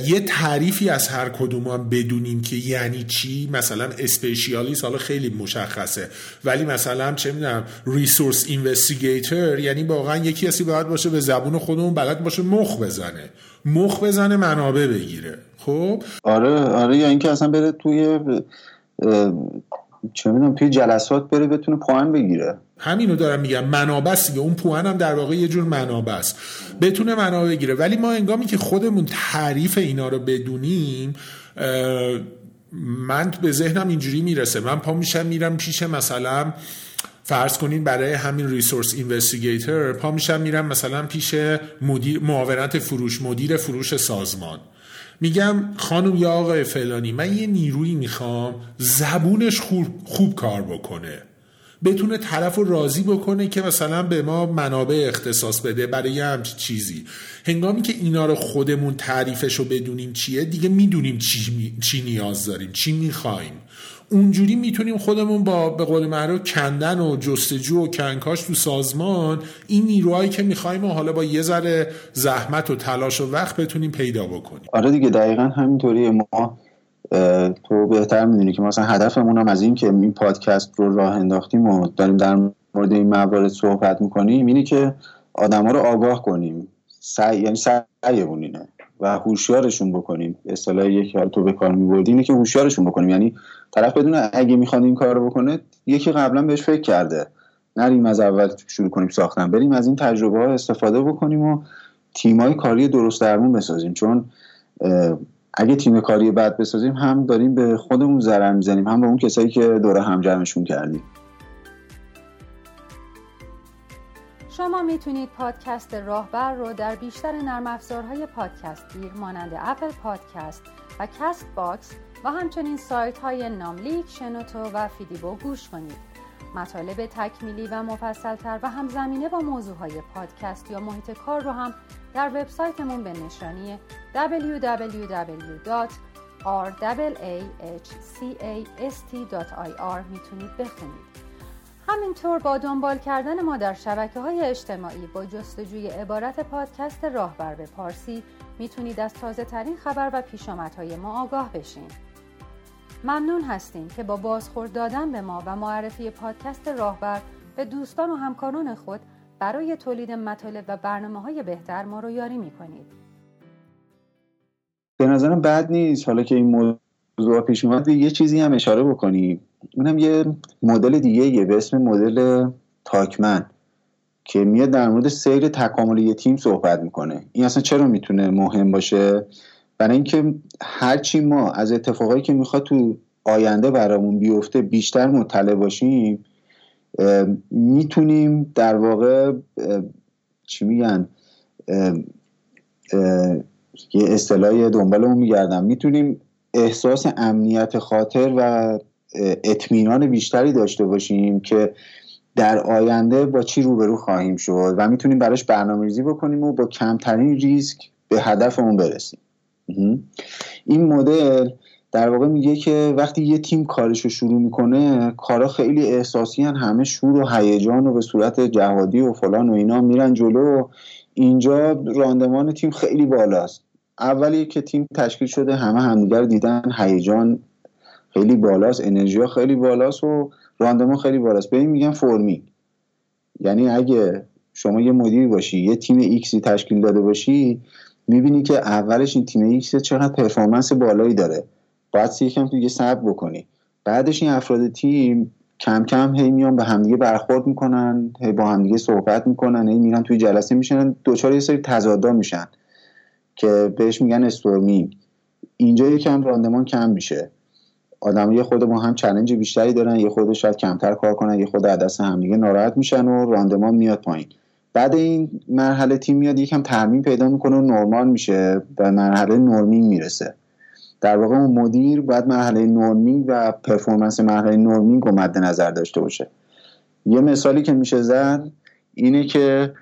یه تعریفی از هر کدوم هم بدونیم که یعنی چی. مثلا اسپیشیالیست حالا خیلی مشخصه. ولی مثلا چه می‌دونم ریسورس اینوستیگیتور یعنی واقعا یکی کسی باید باشه به زبون خودمون بلد باشه مخ بزنه. مخ بزنه منابع بگیره. خب؟ آره آره یا اینکه اصلا بره توی چه می‌دونم توی جلسات بره بتونه پوان بگیره. همینو دارم میگم. منابع دیگه. اون پوان هم در واقع یه جور منابع است. بتونه منابع بگیره. ولی ما انگامی که خودمون تعریف اینا رو بدونیم من به ذهنم اینجوری می‌رسه. من پا میشم میرم پیش مثلا فرض کنین برای همین ریسورس اینوستیگیتور پا میشم میرم مثلا پیش مدیر معاونت فروش مدیر فروش سازمان. میگم خانم یا آقای فلانی من یه نیرویی می‌خوام زبونش خوب, خوب کار بکنه. بتونه طرف رو راضی بکنه که مثلا به ما منابع اختصاص بده برای همچی چیزی. هنگامی که اینا رو خودمون تعریفش رو بدونیم چیه دیگه می‌دونیم چی, چی نیاز داریم چی می‌خوایم. اونجوری می‌تونیم خودمون با به قول معروف کندن و جستجو و کنکاش تو سازمان این نیروهایی که می‌خوایم و حالا با یه ذره زحمت و تلاش و وقت بتونیم پیدا بکنیم. آره دیگه دقیقا همینطوری ما تو بهتر می‌دونی که مثلا هدفمون هم از این که این پادکست رو راه انداختیم و داریم در مورد این موارد صحبت می‌کنیم اینه که آدما رو آگاه کنیم. سعی یعنی سعیمون اینه و هوشیارشون بکنیم. اصطلاح یکی تو به کار میبردی اینه که هوشیارشون بکنیم. یعنی طرف بدونه اگه می‌خواد این کار رو بکنه یکی قبلا بهش فکر کرده. نریم از اول شروع کنیم ساختن. بریم از این تجربه ها استفاده بکنیم و تیمای کاری درست درمون بسازیم. چون اگه تیم کاری بد بسازیم هم داریم به خودمون ضرر می‌زنیم هم به اون کسایی که دور هم جمعشون کردیم شما می‌تونید پادکست راهبر رو در بیشتر نرم افزارهای پادکست گیر مانند Apple Podcast و Castbox و همچنین سایت های ناملیک، شنوتو و فیدیبو گوش کنید. مطالب تکمیلی و مفصلتر و هم‌زمینه با موضوع های پادکست یا محیط کار رو هم در وبسایتمون به نشانی www.rahcast.ir می‌تونید بخونید. همینطور با دنبال کردن ما در شبکه های اجتماعی با جستجوی عبارت پادکست راهبر به پارسی می‌تونید از تازه ترین خبر و پیشامدهای ما آگاه بشین. ممنون هستیم که با بازخورد دادن به ما و معرفی پادکست راهبر به دوستان و همکاران خود برای تولید مطالب و برنامه های بهتر ما رو یاری می‌کنید. به نظرم بد نیست. حالا که این موضوع پیش اومد یه چیزی هم اشاره بکنیم. اونم یه مدل دیگه یه به اسم مدل تاکمن که میاد در مورد سیر تکامل یه تیم صحبت می‌کنه. این اصلا چرا می‌تونه مهم باشه؟ برای اینکه هرچی ما از اتفاقایی که می‌خواد تو آینده برامون بیفته بیشتر مطلع باشیم می‌تونیم در واقع چی میگن؟ یه اصطلاحی دنبالمون میگردم. می‌تونیم احساس امنیت خاطر و اطمینان بیشتری داشته باشیم که در آینده با چی روبرو خواهیم شد و می‌تونیم براش برنامه ریزی بکنیم و با کمترین ریسک به هدفمون برسیم. این مدل در واقع میگه که وقتی یه تیم کارش رو شروع می‌کنه کارا خیلی احساسی هن همه شور و هیجان و به صورت جهادی و فلان و اینا میرن جلو. اینجا راندمان تیم خیلی بالاست. اولی که تیم تشکیل شده همه همدیگر دیدن هیجان خیلی بالاست انرژی خیلی بالاست و راندمان خیلی بالاست. به این میگن فرمی. یعنی اگه شما یه مدیری باشی یه تیم ایکسی تشکیل داده باشی می‌بینی که اولش این تیم X چقدر performance بالایی داره. باید یکم دیگه صبر بکنی. بعدش این افراد تیم کم کم هی میان به همدیگه برخورد می‌کنن هی با همدیگه صحبت می‌کنن هی میرن توی جلسه میشن دوچار یه سری تضادا میشن که بهش میگن storming. اینجا یکم راندمان کم میشه. آدم یه خورده با هم challenge بیشتری دارن یه خورده شاید کمتر کار کنن یه خورده از دست همدیگه ناراحت میشن و راندمان میاد پایین. بعد این مرحله تیم میاد یکم ترمیم پیدا می‌کنه و نرمال میشه به مرحله norming می‌رسه. در واقع اون مدیر باید مرحله norming و performance مرحله norming رو مد نظر داشته باشه. یه مثالی که میشه زد اینه که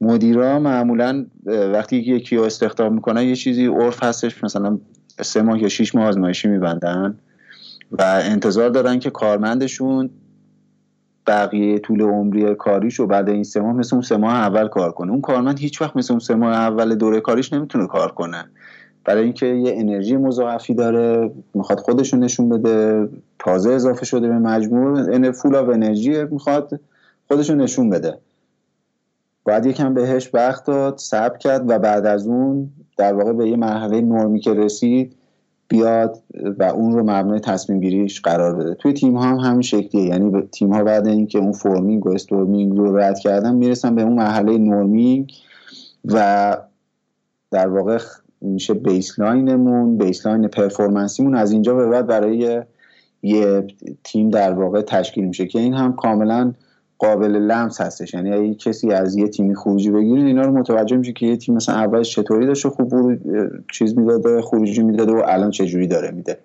مدیرا معمولا وقتی یکی رو استخدام می‌کنن یه چیزی عرف هستش مثلا سه ماه یا شیش ماه آزمایشی میبندن و انتظار دارن که کارمندشون بقیه طول عمری کاریش و بعد این سه ماه مثل اون سه ماه اول کار کنه. اون کارمند هیچ وقت مثل اون سه ماه اول دوره کاریش نمی‌تونه کار کنه. برای اینکه یه انرژی مضاعفی داره می‌خواد خودشون نشون بده تازه اضافه شده به مجموع فول آف انرژی می‌خواد خودشون نشون بده. باید یکم بهش وقت داد صبر کرد و بعد از اون در واقع به یه مرحله نرمی که رسید بیاد و اون رو مبنای تصمیم گیریش قرار بده. توی تیم ها هم همین شکلیه. یعنی تیم ها بعد اینکه اون forming و storming رو رد کردن می‌رسن به اون مرحله norming و در واقع میشه baseline مون baseline performance یمون از اینجا به بعد برای یه تیم در واقع تشکیل میشه که این هم کاملا قابل لمس هستش. یعنی اگه کسی از یه تیمی خروجی بگیرین اینا رو متوجه میشه که یه تیم مثلا اولش چطوری داشته خوب چیز می‌داده خروجی می‌داده و الان چه جوری داره میده.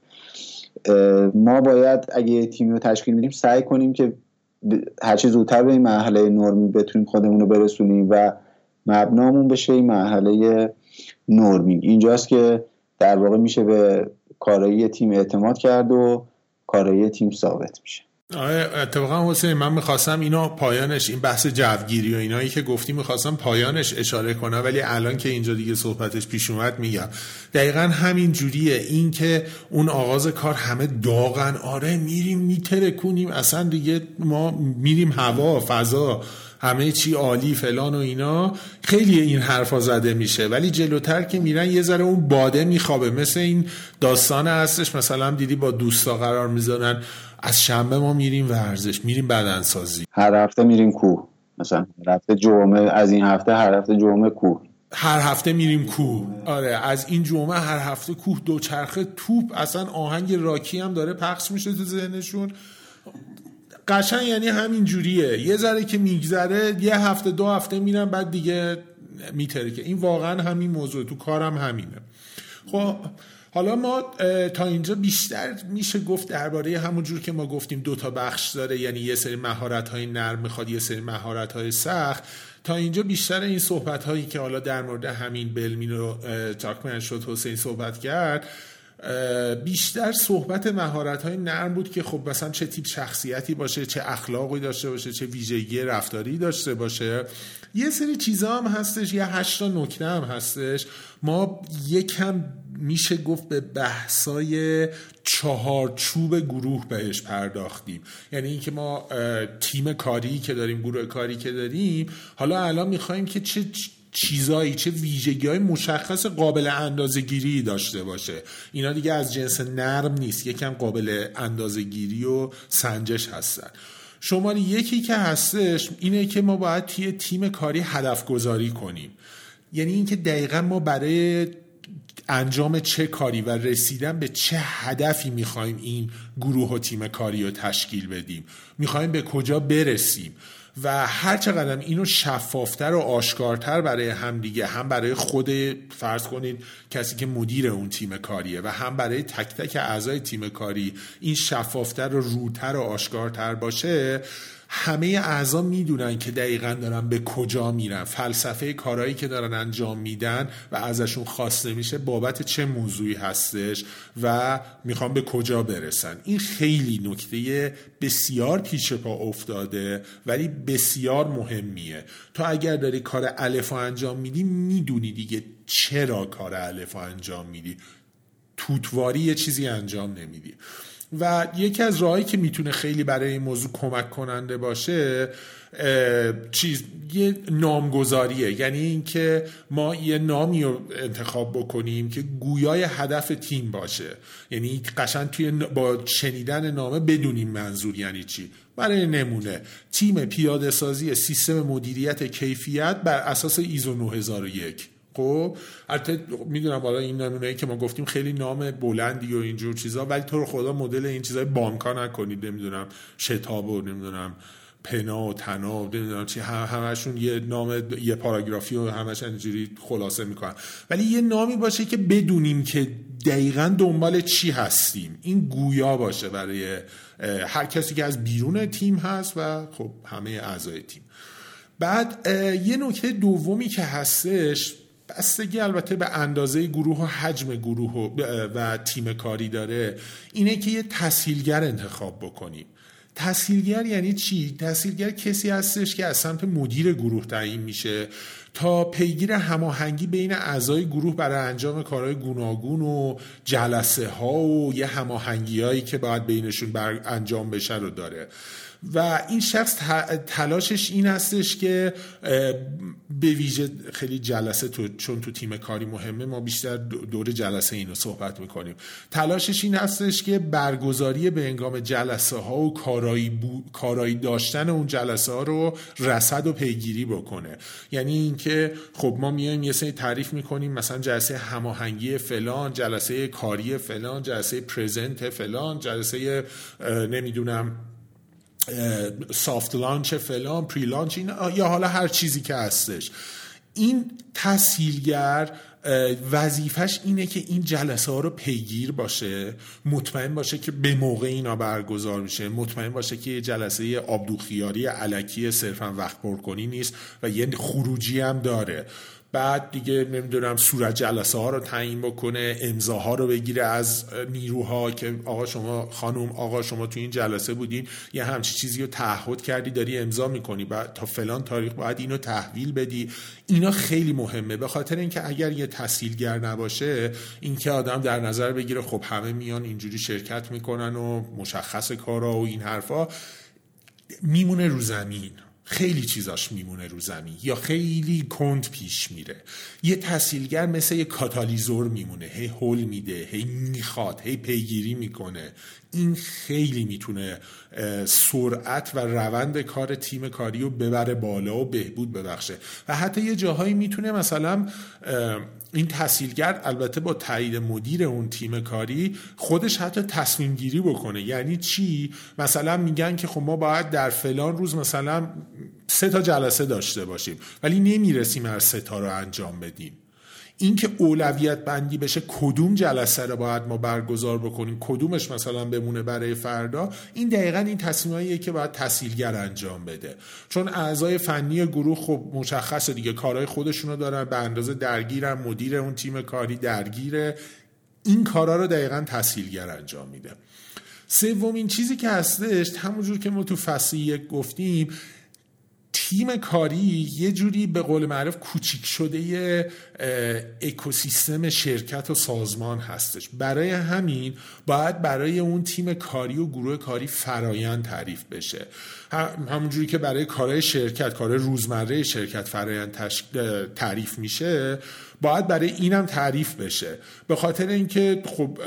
ما باید اگه یه تیمی رو تشکیل میدیم سعی کنیم که هرچی زودتر به این مرحله نرمی بتونیم خودمون رو برسونیم و مبنامون بشه این مرحله نرمی اینجاست که در واقع میشه به کارایی تیم اعتماد کرد و کارایی تیم ثابت میشه. آره اتفاقا حسین من می‌خواستم اینا پایانش این بحث جوگیری و اینایی که گفتی می‌خواستم پایانش اشاره کنم ولی الان که اینجا دیگه صحبتش پیش اومد میگم. دقیقا همین جوریه. این که اون آغاز کار همه داغن آره میریم میترکونیم اصلا دیگه ما میریم هوا فضا. همه چی عالی فلان و اینا خیلی این حرفا زده میشه. ولی جلوتر که میرن یه ذره اون باده میخوابه. مثل این داستان هستش مثلا دیدی با دوستا قرار می‌ذارن از شنبه ما میریم ورزش میریم بدنسازی. هر هفته میریم کوه. مثلا هر هفته جمعه از این هفته هر هفته جمعه کوه. هر هفته میریم کوه. آره از این جمعه هر هفته کوه دوچرخه توپ اصلا آهنگ راکی هم داره پخش میشه تو ذهنشون. قشن یعنی همین جوریه. یه ذره که میگذره یه هفته دو هفته میرم بعد دیگه میترکه این واقعا همین موضوع تو کارم همینه. خب حالا ما تا اینجا بیشتر میشه گفت درباره همون جور که ما گفتیم دو تا بخش داره. یعنی یه سری مهارت های نرم می‌خواد یه سری مهارت های سخت. تا اینجا بیشتر این صحبت هایی که حالا در مورد همین بلمین رو تاکمن شد حسین صحبت کرد بیشتر صحبت مهارت های نرم بود که خب مثلا چه تیپ شخصیتی باشه چه اخلاقی داشته باشه چه ویژگی رفتاری داشته باشه. یه سری چیزا هم هستش یه هشتا نکته هم هستش. ما یکم میشه گفت به بحثای چهارچوب گروه بهش پرداختیم. یعنی اینکه ما تیم کاری که داریم گروه کاری که داریم حالا الان می‌خوایم که چه چیزایی چه ویژگی های مشخص قابل اندازه گیری داشته باشه. اینا دیگه از جنس نرم نیست یکم قابل اندازه گیری و سنجش هستن. شماره یکی که هستش اینه که ما باید توی تیم کاری هدف گذاری کنیم. یعنی اینکه دقیقا ما برای انجام چه کاری و رسیدن به چه هدفی می‌خوایم این گروه و تیم کاری رو تشکیل بدیم. می‌خوایم به کجا برسیم. و هر چقدر اینو شفافتر و آشکارتر برای هم دیگه هم برای خود فرض کنید کسی که مدیر اون تیم کاریه و هم برای تک تک اعضای تیم کاری این شفافتر و روتر و آشکارتر باشه همه اعضا می‌دونن که دقیقا دارن به کجا میرن. فلسفه کارهایی که دارن انجام میدن و ازشون خواسته میشه بابت چه موضوعی هستش و می‌خوان به کجا برسن. این خیلی نکته بسیار پیش پا افتاده ولی بسیار مهمیه. تو اگر داری کار الف انجام میدی می‌دونی دیگه چرا کار الف انجام میدی. توتواری یه چیزی انجام نمیدی. و یکی از راهایی که می‌تونه خیلی برای این موضوع کمک کننده باشه چیز یه نامگذاریه. یعنی اینکه ما یه نامی رو انتخاب بکنیم که گویای هدف تیم باشه. یعنی قشن توی با شنیدن نامه بدونیم منظور یعنی چی. برای نمونه تیم پیاده سازی سیستم مدیریت کیفیت بر اساس ایزو 9001 خب البته می‌دونم حالا این نمونه که ما گفتیم خیلی نام بلندی و اینجور چیزا ولی تو رو خدا مدل این چیزای بانکا نکنید نمی‌دونم شتاب و نمی‌دونم پنا و تنا نمی‌دونم چی همشون یه نام یه پاراگرافی و همش اینجوری خلاصه می‌کنن. ولی یه نامی باشه که بدونیم که دقیقا دنبال چی هستیم. این گویا باشه برای هر کسی که از بیرون تیم هست و خب همه اعضای تیم. بعد یه نکته دومی که هستش بستگی البته به اندازه گروه و حجم گروه و, تیم کاری داره اینه که یه تسهیلگر انتخاب بکنیم تسهیلگر یعنی چی؟ تسهیلگر کسی هستش که از سمت مدیر گروه تعیین میشه تا پیگیر هماهنگی بین اعضای گروه برای انجام کارهای گوناگون و جلسه ها و یه هماهنگی هایی که باید بینشون بر انجام بشه رو داره و این شخص تلاشش این هستش که به ویژه خیلی جلسه تو چون تو تیم کاری مهمه ما بیشتر دور جلسه اینو صحبت می‌کنیم. تلاشش این هستش که برگزاری به انگام جلسه ها و کارایی, کارایی داشتن اون جلسه ها رو رسد و پیگیری بکنه. یعنی اینکه خب ما میایم یه سری تعریف می‌کنیم مثلا جلسه هماهنگی فلان جلسه کاری فلان جلسه پرزنت فلان جلسه نمی‌دونم سافت لانچ فلان پری لانچ یا حالا هر چیزی که هستش. این تسهیلگر وظیفش اینه که این جلسه ها رو پیگیر باشه مطمئن باشه که به موقع اینا برگزار میشه مطمئن باشه که یه جلسه آبدوخیاری علکی صرفا وقت پر کنی نیست و یه خروجی هم داره. بعد دیگه نمی‌دونم صورت جلسه ها رو تعیین بکنه امضاها رو بگیره از نیروها که آقا شما خانم آقا شما تو این جلسه بودین یه همچی چیزی رو تعهد کردی داری امضا می‌کنی بعد تا فلان تاریخ باید اینو تحویل بدی. اینا خیلی مهمه. به خاطر اینکه اگر یه تسهیلگر نباشه اینکه آدم در نظر بگیره خب همه میان اینجوری شرکت می‌کنن و مشخص کارا و این حرفا میمونه رو زمین. خیلی چیزاش میمونه رو زمین یا خیلی کند پیش میره. یه تحصیلگر مثل یه کاتالیزور میمونه هی هول میده هی می‌خواد هی پیگیری می‌کنه. این خیلی می‌تونه سرعت و روند کار تیم کاری رو ببره بالا و بهبود ببخشه. و حتی یه جاهایی می‌تونه مثلا این تحصیلگر البته با تایید مدیر اون تیم کاری خودش حتی تصمیم گیری بکنه. یعنی چی؟ مثلا میگن که خب ما باید در فلان روز مثلا سه تا جلسه داشته باشیم ولی نمی‌رسیم هر سه تا رو انجام بدیم. اینکه اولویت بندی بشه کدوم جلسه رو باید ما برگزار بکنیم کدومش مثلا بمونه برای فردا این دقیقا این تصمیماییه که باید تسهیلگر انجام بده. چون اعضای فنی گروه خب مشخصه دیگه کارهای خودشونو دارن به اندازه درگیرن مدیر اون تیم کاری درگیره. این کارا رو دقیقا تسهیلگر انجام میده. سومین چیزی که هستش همونجور که ما تو فصل یک گفتیم تیم کاری یه جوری به قول معروف کوچیک شده اکوسیستم شرکت و سازمان هستش. برای همین باید برای اون تیم کاری و گروه کاری فرایند تعریف بشه. همونجوری که برای کارهای شرکت کار روزمره شرکت فرایند تعریف میشه باید برای اینم تعریف بشه. به خاطر اینکه خب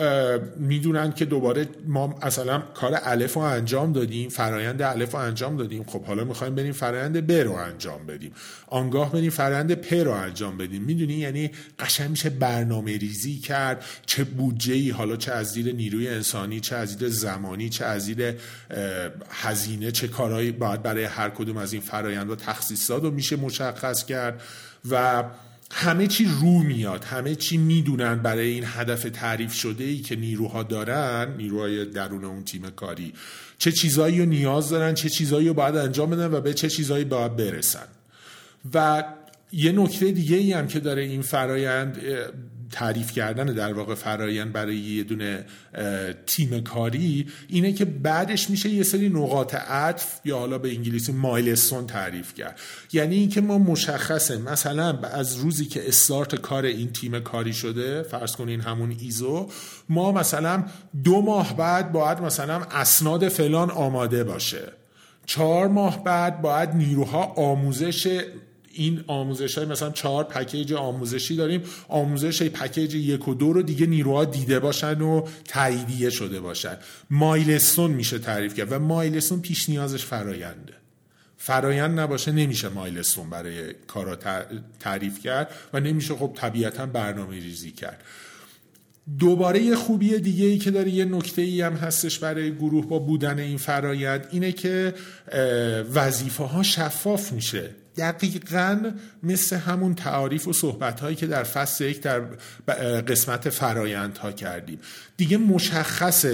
می‌دونن که دوباره ما مثلا کار الف رو انجام دادیم فرایند الف رو انجام دادیم. خب حالا می‌خوایم بریم فرایند ب رو انجام بدیم. آنگاه بریم فرایند پ رو انجام بدیم. می‌دونی؟ یعنی قشنگ میشه برنامه ریزی کرد. چه بودجه ای حالا چه از دید نیروی انسانی چه از دید زمانی چه از دید هزینه چه کارهایی باید برای هر کدوم از این فرایندها تخصیصات رو میشه مشخص کرد. و همه چی رو میاد همه چی می‌دونن برای این هدف تعریف شده ای که نیروها دارن نیروهای درون اون تیم کاری. چه چیزایی رو نیاز دارن چه چیزایی رو باید انجام بدن و به چه چیزایی باید برسن. و یه نکته دیگه ای هم که داره این فرایند تعریف کردن در واقع فرایند برای یه دونه تیم کاری اینه که بعدش میشه یه سری نقاط عطف یا حالا به انگلیسی مایلستون تعریف کرد. یعنی اینکه ما مشخصه. مثلا از روزی که استارت کار این تیم کاری شده فرض کنین همون ایزو ما مثلا دو ماه بعد باید مثلا اسناد فلان آماده باشه. چهار ماه بعد باید نیروها آموزش این آموزش های مثلا چهار پکیج آموزشی داریم آموزش پکیج یک و دو رو دیگه نیروها دیده باشن و تاییدیه شده باشن. مایلستون میشه تعریف کرد و مایلستون پیش نیازش فراینده فرایند نباشه نمیشه مایلستون برای کارا تعریف کرد و نمیشه خب طبیعتا برنامه ریزی کرد. دوباره یه خوبی دیگه ای که داره یه نکته ای هم هستش برای گروه با بودن این فرایند اینه که وظیفه ها شفاف میشه. دقیقا مثل همون تعاریف و صحبت هایی که در فصل یک در قسمت فرایند ها کردیم. دیگه مشخص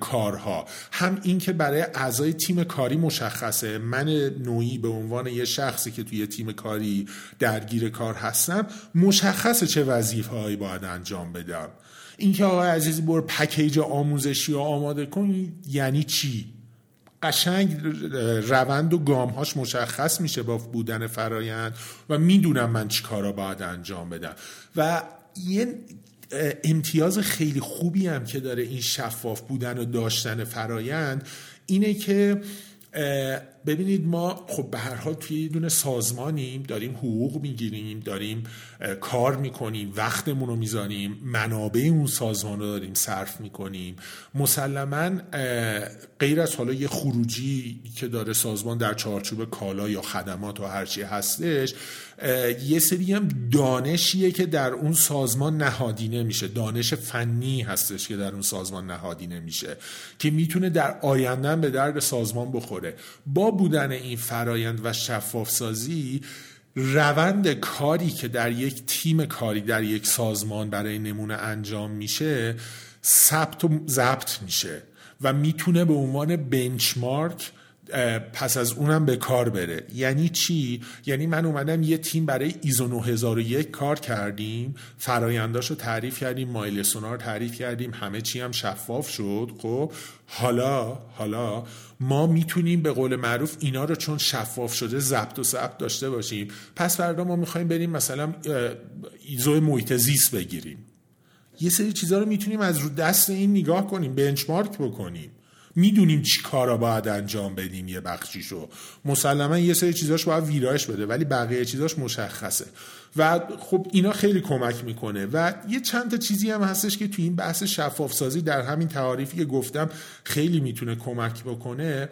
کارها. هم این که برای اعضای تیم کاری مشخصه. من نوعی به عنوان یه شخصی که توی تیم کاری درگیر کار هستم مشخصه چه وظیفه باید انجام بدم. اینکه آقای عزیزی بر پکیج آموزشی رو آماده کن یعنی چی؟ قشنگ روند و گامهاش مشخص میشه با بودن فرایند و می‌دونم من چی کارا باید انجام بدم. و یه امتیاز خیلی خوبی هم که داره این شفاف بودن و داشتن فرایند اینه که ببینید ما خب به هر حال توی یه دونه سازمانیم داریم حقوق می‌گیریم داریم کار می‌کنیم وقتمون رو میزانیم منابع اون سازمان رو داریم صرف می‌کنیم. مسلما غیر از حالا یه خروجی که داره سازمان در چارچوب کالا یا خدمات و هرچی هستش یه سری هم دانشیه که در اون سازمان نهادینه میشه دانش فنی هستش که در اون سازمان نهادینه میشه که می‌تونه در آینده به درد سازمان بخوره. با بودن این فرایند و شفاف سازی روند کاری که در یک تیم کاری در یک سازمان برای نمونه انجام میشه ثبت و ضبط میشه و می‌تونه به عنوان بنچمارک پس از اونم به کار بره. یعنی چی؟ یعنی من اومدم یه تیم برای ایزو 9001 کار کردیم. فراینداش رو تعریف کردیم مایلسونا رو تعریف کردیم همه چی هم شفاف شد. خب حالا حالا ما می‌تونیم به قول معروف اینا رو چون شفاف شده ضبط و ثبت داشته باشیم. پس فردا ما می‌خوایم بریم مثلا ایزو محیط زیست بگیریم. یه سری چیزها رو می‌تونیم از رو دست این نگاه کنیم بنچمارک بکنیم. می‌دونیم چی کارا باید انجام بدیم یه بخشیشو. مسلما یه سری چیزاش باید ویرایش بده ولی بقیه چیزاش مشخصه. و خب اینا خیلی کمک می‌کنه. و یه چند تا چیزی هم هستش که تو این بحث شفاف سازی در همین تعاریفی که گفتم خیلی می‌تونه کمک بکنه.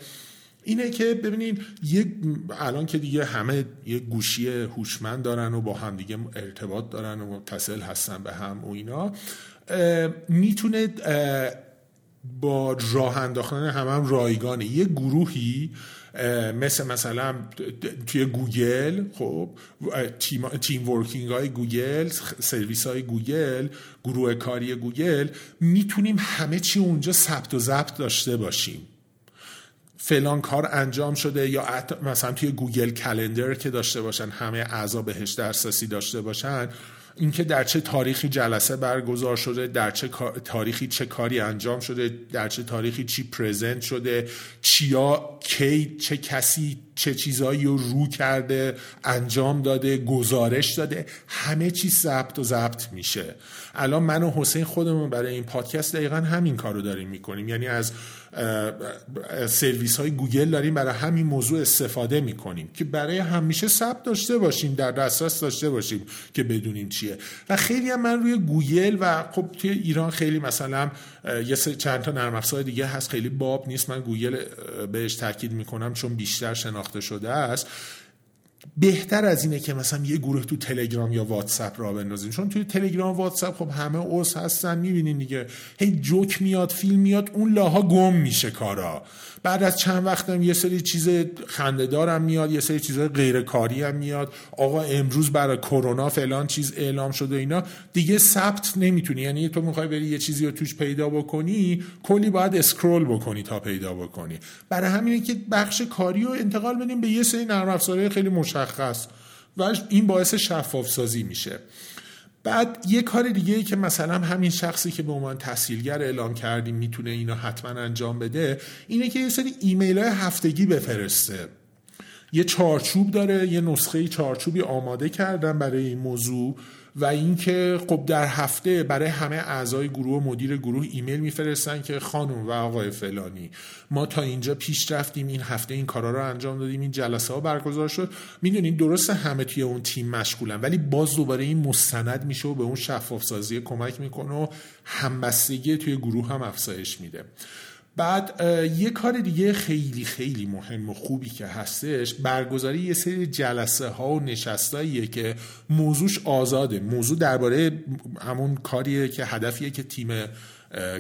اینه که ببینید یه الان که دیگه همه یه گوشی هوشمند دارن و با هم دیگه ارتباط دارن و متصل هستن به هم و اینا می‌تونه با راه انداختن هم, هم رایگانه. یه گروهی مثل مثلا توی گوگل خب تیم, team working های گوگل سرویس های گوگل گروه کاری گوگل می‌تونیم همه چی اونجا ثبت و ضبط داشته باشیم. فلان کار انجام شده یا مثلا توی گوگل کلندر که داشته باشن همه اعضا بهش دسترسی داشته باشن. اینکه در چه تاریخی جلسه برگزار شده در چه تاریخی چه کاری انجام شده در چه تاریخی چی پرزنت شده چیا کی چه کسی چه چیزایی رو رو کرده انجام داده گزارش داده همه چیز ضبط و ضبط میشه. الان من و حسین خودمون برای این پادکست دقیقا همین کار رو داریم می‌کنیم. یعنی از سرویس های گوگل داریم برای همین موضوع استفاده می‌کنیم که برای همیشه ثبت داشته باشیم در دسترس داشته باشیم که بدونیم چیه. و خیلی هم من روی گوگل و خب توی ایران خیلی مثلا یه چند تا نرم افزار دیگه هست خیلی باب نیست. من گوگل بهش تاکید می‌کنم چون بیشتر شناخته شده است. بهتر از اینه که مثلا یه گروه تو تلگرام یا واتساپ راه بندازیم چون توی تلگرام واتساپ خب همه اوس هستن می‌بینین دیگه. هی جوک میاد فیلم میاد اون لاها گم میشه کارا. بعد از چند وقتم یه سری چیز خندهدارم میاد یه سری چیزای غیرکاری هم میاد. آقا امروز برای کرونا فلان چیز اعلام شده اینا. دیگه ثبت نمی‌تونی. یعنی تو می‌خوای بری یه چیزی رو توش پیدا بکنی کلی باید اسکرول بکنی تا پیدا بکنی. برای همینه که بخش کاری رو انتقال بدیم به یه سری نرم خیلی مشخص. و این باعث شفاف سازی میشه. بعد یه کار دیگه ای که مثلا همین شخصی که به عنوان تحصیلگر اعلام کردیم می‌تونه اینو حتما انجام بده اینه که یه سری ایمیل های هفتگی بفرسته. یه چارچوب داره یه نسخه چارچوبی آماده کردن برای این موضوع. و اینکه خب در هفته برای همه اعضای گروه و مدیر گروه ایمیل میفرستن که خانم و آقای فلانی ما تا اینجا پیش رفتیم این هفته این کارا رو انجام دادیم این جلسه ها برگزار شد. می‌دونین درست همه توی اون تیم مشغولن ولی باز دوباره این مستند میشه و به اون شفاف سازی کمک می‌کنه و همبستگی توی گروه هم افزایش میده. بعد یه کار دیگه خیلی خیلی مهم و خوبی که هستش برگزاری یه سری جلسه ها و نشستاییه که موضوعش آزاده. موضوع درباره همون کاریه که هدفیه که تیم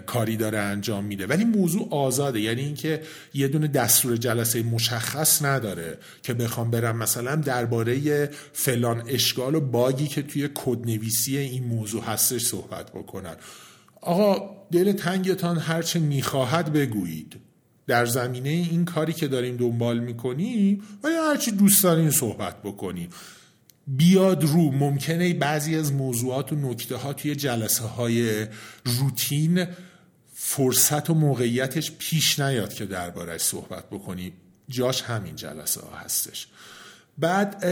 کاری داره انجام میده. ولی موضوع آزاده. یعنی اینکه یه دونه دستور جلسه مشخص نداره که بخوام برم مثلا درباره فلان اشکال و باگی که توی کدنویسی این موضوع هستش صحبت بکنن. آقا دل تنگتان هرچه می‌خواهد بگویید. در زمینه این کاری که داریم دنبال می‌کنیم و یا هرچی دوست داریم صحبت بکنیم. بیاد رو ممکنه بعضی از موضوعات و نکته ها توی جلسه های روتین فرصت و موقعیتش پیش نیاد که دربارش صحبت بکنیم. جاش همین جلسه ها هستش. بعد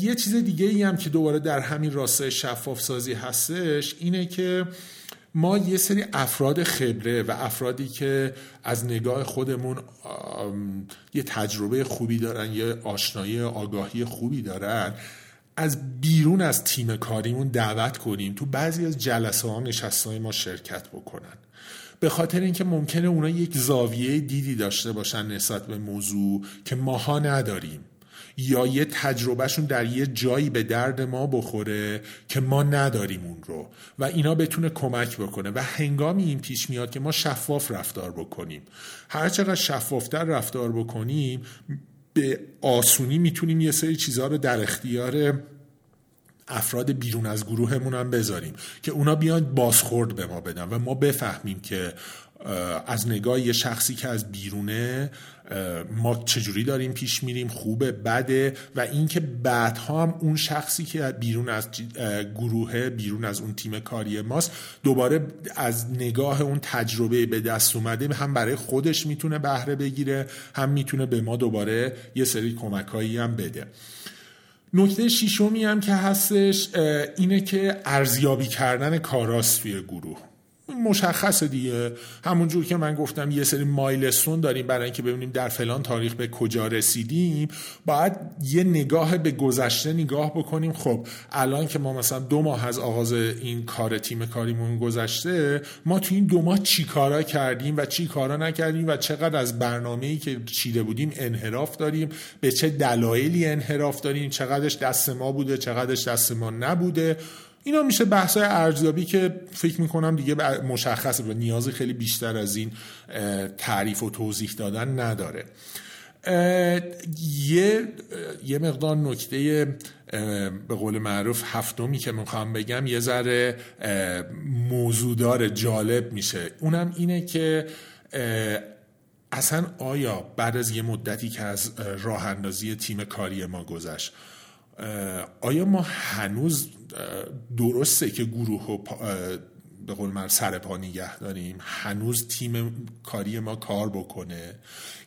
یه چیز دیگه ای هم که دوباره در همین راسته شفاف سازی هستش اینه که ما یه سری افراد خبره و افرادی که از نگاه خودمون یه تجربه خوبی دارن یه آشنایی آگاهی خوبی دارن از بیرون از تیم کاریمون دعوت کنیم تو بعضی از جلسه ها نشسته ما شرکت بکنن. به خاطر اینکه ممکنه اونا یک زاویه دیدی داشته باشن نسبت به موضوع که ماها نداریم. یا یه تجربهشون در یه جایی به درد ما بخوره که ما نداریم اون رو. و اینا بتونه کمک بکنه. و هنگامی این پیش میاد که ما شفاف رفتار بکنیم. هر چقدر شفافتر رفتار بکنیم به آسونی می‌تونیم یه سری چیزها رو در اختیار افراد بیرون از گروهمون هم بذاریم که اونا بیان بازخورد به ما بدن و ما بفهمیم که از نگاه یه شخصی که از بیرونه ما چجوری داریم پیش میریم خوبه بده و اینکه بعدها هم اون شخصی که بیرون از گروه بیرون از اون تیم کاری ماست دوباره از نگاه اون تجربه به دست اومده هم برای خودش می‌تونه بهره بگیره هم می‌تونه به ما دوباره یه سری کمکایی هم بده. نکته شیشمی هم که هستش اینه که ارزیابی کردن کاراست توی گروه. مشخصه دیگه. همونجور که من گفتم یه سری مایلستون داریم برای اینکه ببینیم در فلان تاریخ به کجا رسیدیم. باید یه نگاه به گذشته نگاه بکنیم. خب الان که ما مثلا دو ماه از آغاز این کار تیم کاریمون گذشته ما تو این دو ماه چی کارا کردیم و چی کارا نکردیم و چقدر از برنامه‌ای که چیده بودیم انحراف داریم به چه دلایلی انحراف داریم چقدرش دست ما بوده چقدرش دست ما نبوده. اینا میشه بحث ارزیابی که فکر می‌کنم دیگه مشخصه و نیازی خیلی بیشتر از این تعریف و توضیح دادن نداره. یه یه مقدار نکته به قول معروف هفتمی که می‌خوام بگم یه ذره موضوعدار جالب میشه. اونم اینه که اصلا آیا بعد از یه مدتی که از راه اندازی تیم کاری ما گذشت آیا ما هنوز درسته که گروه و به قول من سر پا نگه داریم. هنوز تیم کاری ما کار بکنه.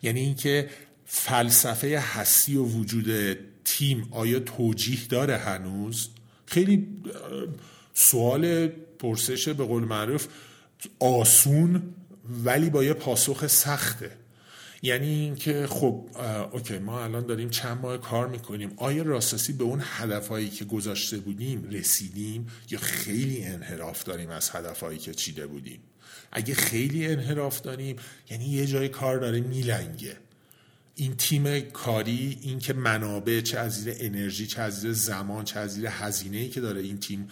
یعنی اینکه فلسفه هستی و وجود تیم آیا توجیه داره هنوز؟ خیلی سوال پرسش به قول معروف آسون ولی با یه پاسخ سخته. یعنی اینکه خب اوکی ما الان داریم چند ماه کار می‌کنیم. آیا راستسی به اون هدفهایی که گذاشته بودیم رسیدیم یا خیلی انحراف داریم از هدفهایی که چیده بودیم؟ اگه خیلی انحراف داریم یعنی یه جای کار داره میلنگه. این تیم کاری این که منابع چه از انرژی چه از زمان چه از هزینه ای که داره این تیم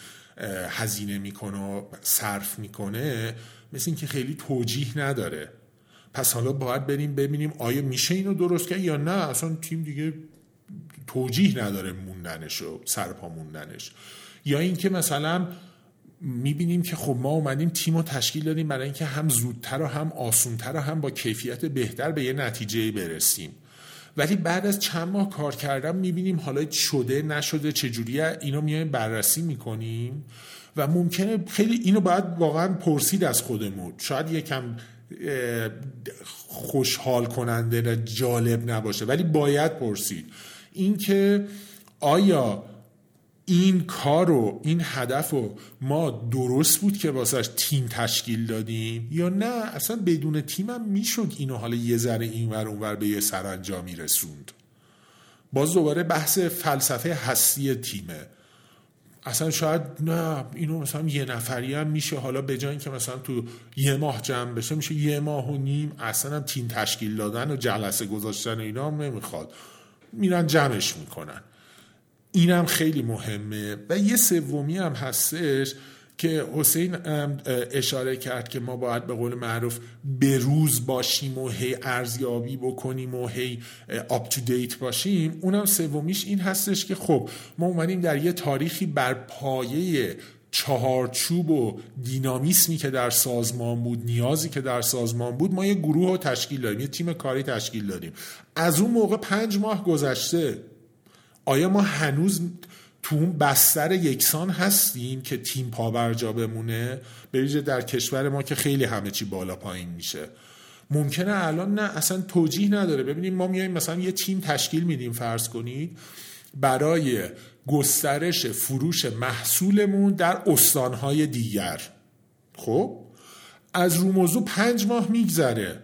هزینه می‌کنه و صرف می‌کنه مثل اینکه خیلی توجیه نداره. پس حالا باید بریم ببینیم آیا میشه اینو درست کرد یا نه؟ اصلا تیم دیگه توجیه نداره موندنش و سرپا موندنش. یا اینکه مثلا می‌بینیم که خب ما اومدیم تیم رو تشکیل دادیم برای اینکه هم زودتر و هم آسونتر و هم با کیفیت بهتر به یه نتیجه برسیم. ولی بعد از چند ماه کار کردن می‌بینیم حالا شده نشده چجوری اینو میایم بررسی می‌کنیم و ممکنه خیلی اینو باید واقعا پرسید از خودمون. شاید یکم خوشحال کننده جالب نباشه. ولی باید پرسید. اینکه آیا این کار و این هدف رو ما درست بود که واسهش تیم تشکیل دادیم یا نه؟ اصلا بدون تیم هم می‌شد اینو حالا یه ذره اینور اونور به یه سرانجامی رسوند باز دوباره بحث فلسفه هستی تیمه. اصلا شاید نه اینو مثلا یه نفری هم میشه حالا به جای که مثلا تو یه ماه جمع بشه میشه یه ماه و نیم اصلا هم تیم تشکیل دادن و جلسه گذاشتن اینا هم نمی‌خواد. میرن جمعش می‌کنن. اینم خیلی مهمه. و یه سومی هم هستش که حسین اشاره کرد که ما باید به قول معروف به روز باشیم و هی ارزیابی بکنیم و هی آپ تو دیت باشیم. اونم سومیش این هستش که خب ما اومدیم در یه تاریخی بر پایه چهارچوب و دینامیسمی که در سازمان بود نیازی که در سازمان بود ما یه گروه رو تشکیل دادیم یه تیم کاری تشکیل دادیم. از اون موقع پنج ماه گذشته آیا ما هنوز تو اون بستر یکسان هستیم که تیم پاورجا بمونه به در کشور ما که خیلی همه چی بالا پایین میشه. ممکنه الان نه اصلا توجیه نداره. ببینیم ما میایم مثلا یه تیم تشکیل میدیم فرض کنید برای گسترش فروش محصولمون در استانهای دیگر. خب؟ از رو موضوع پنج ماه میگذره.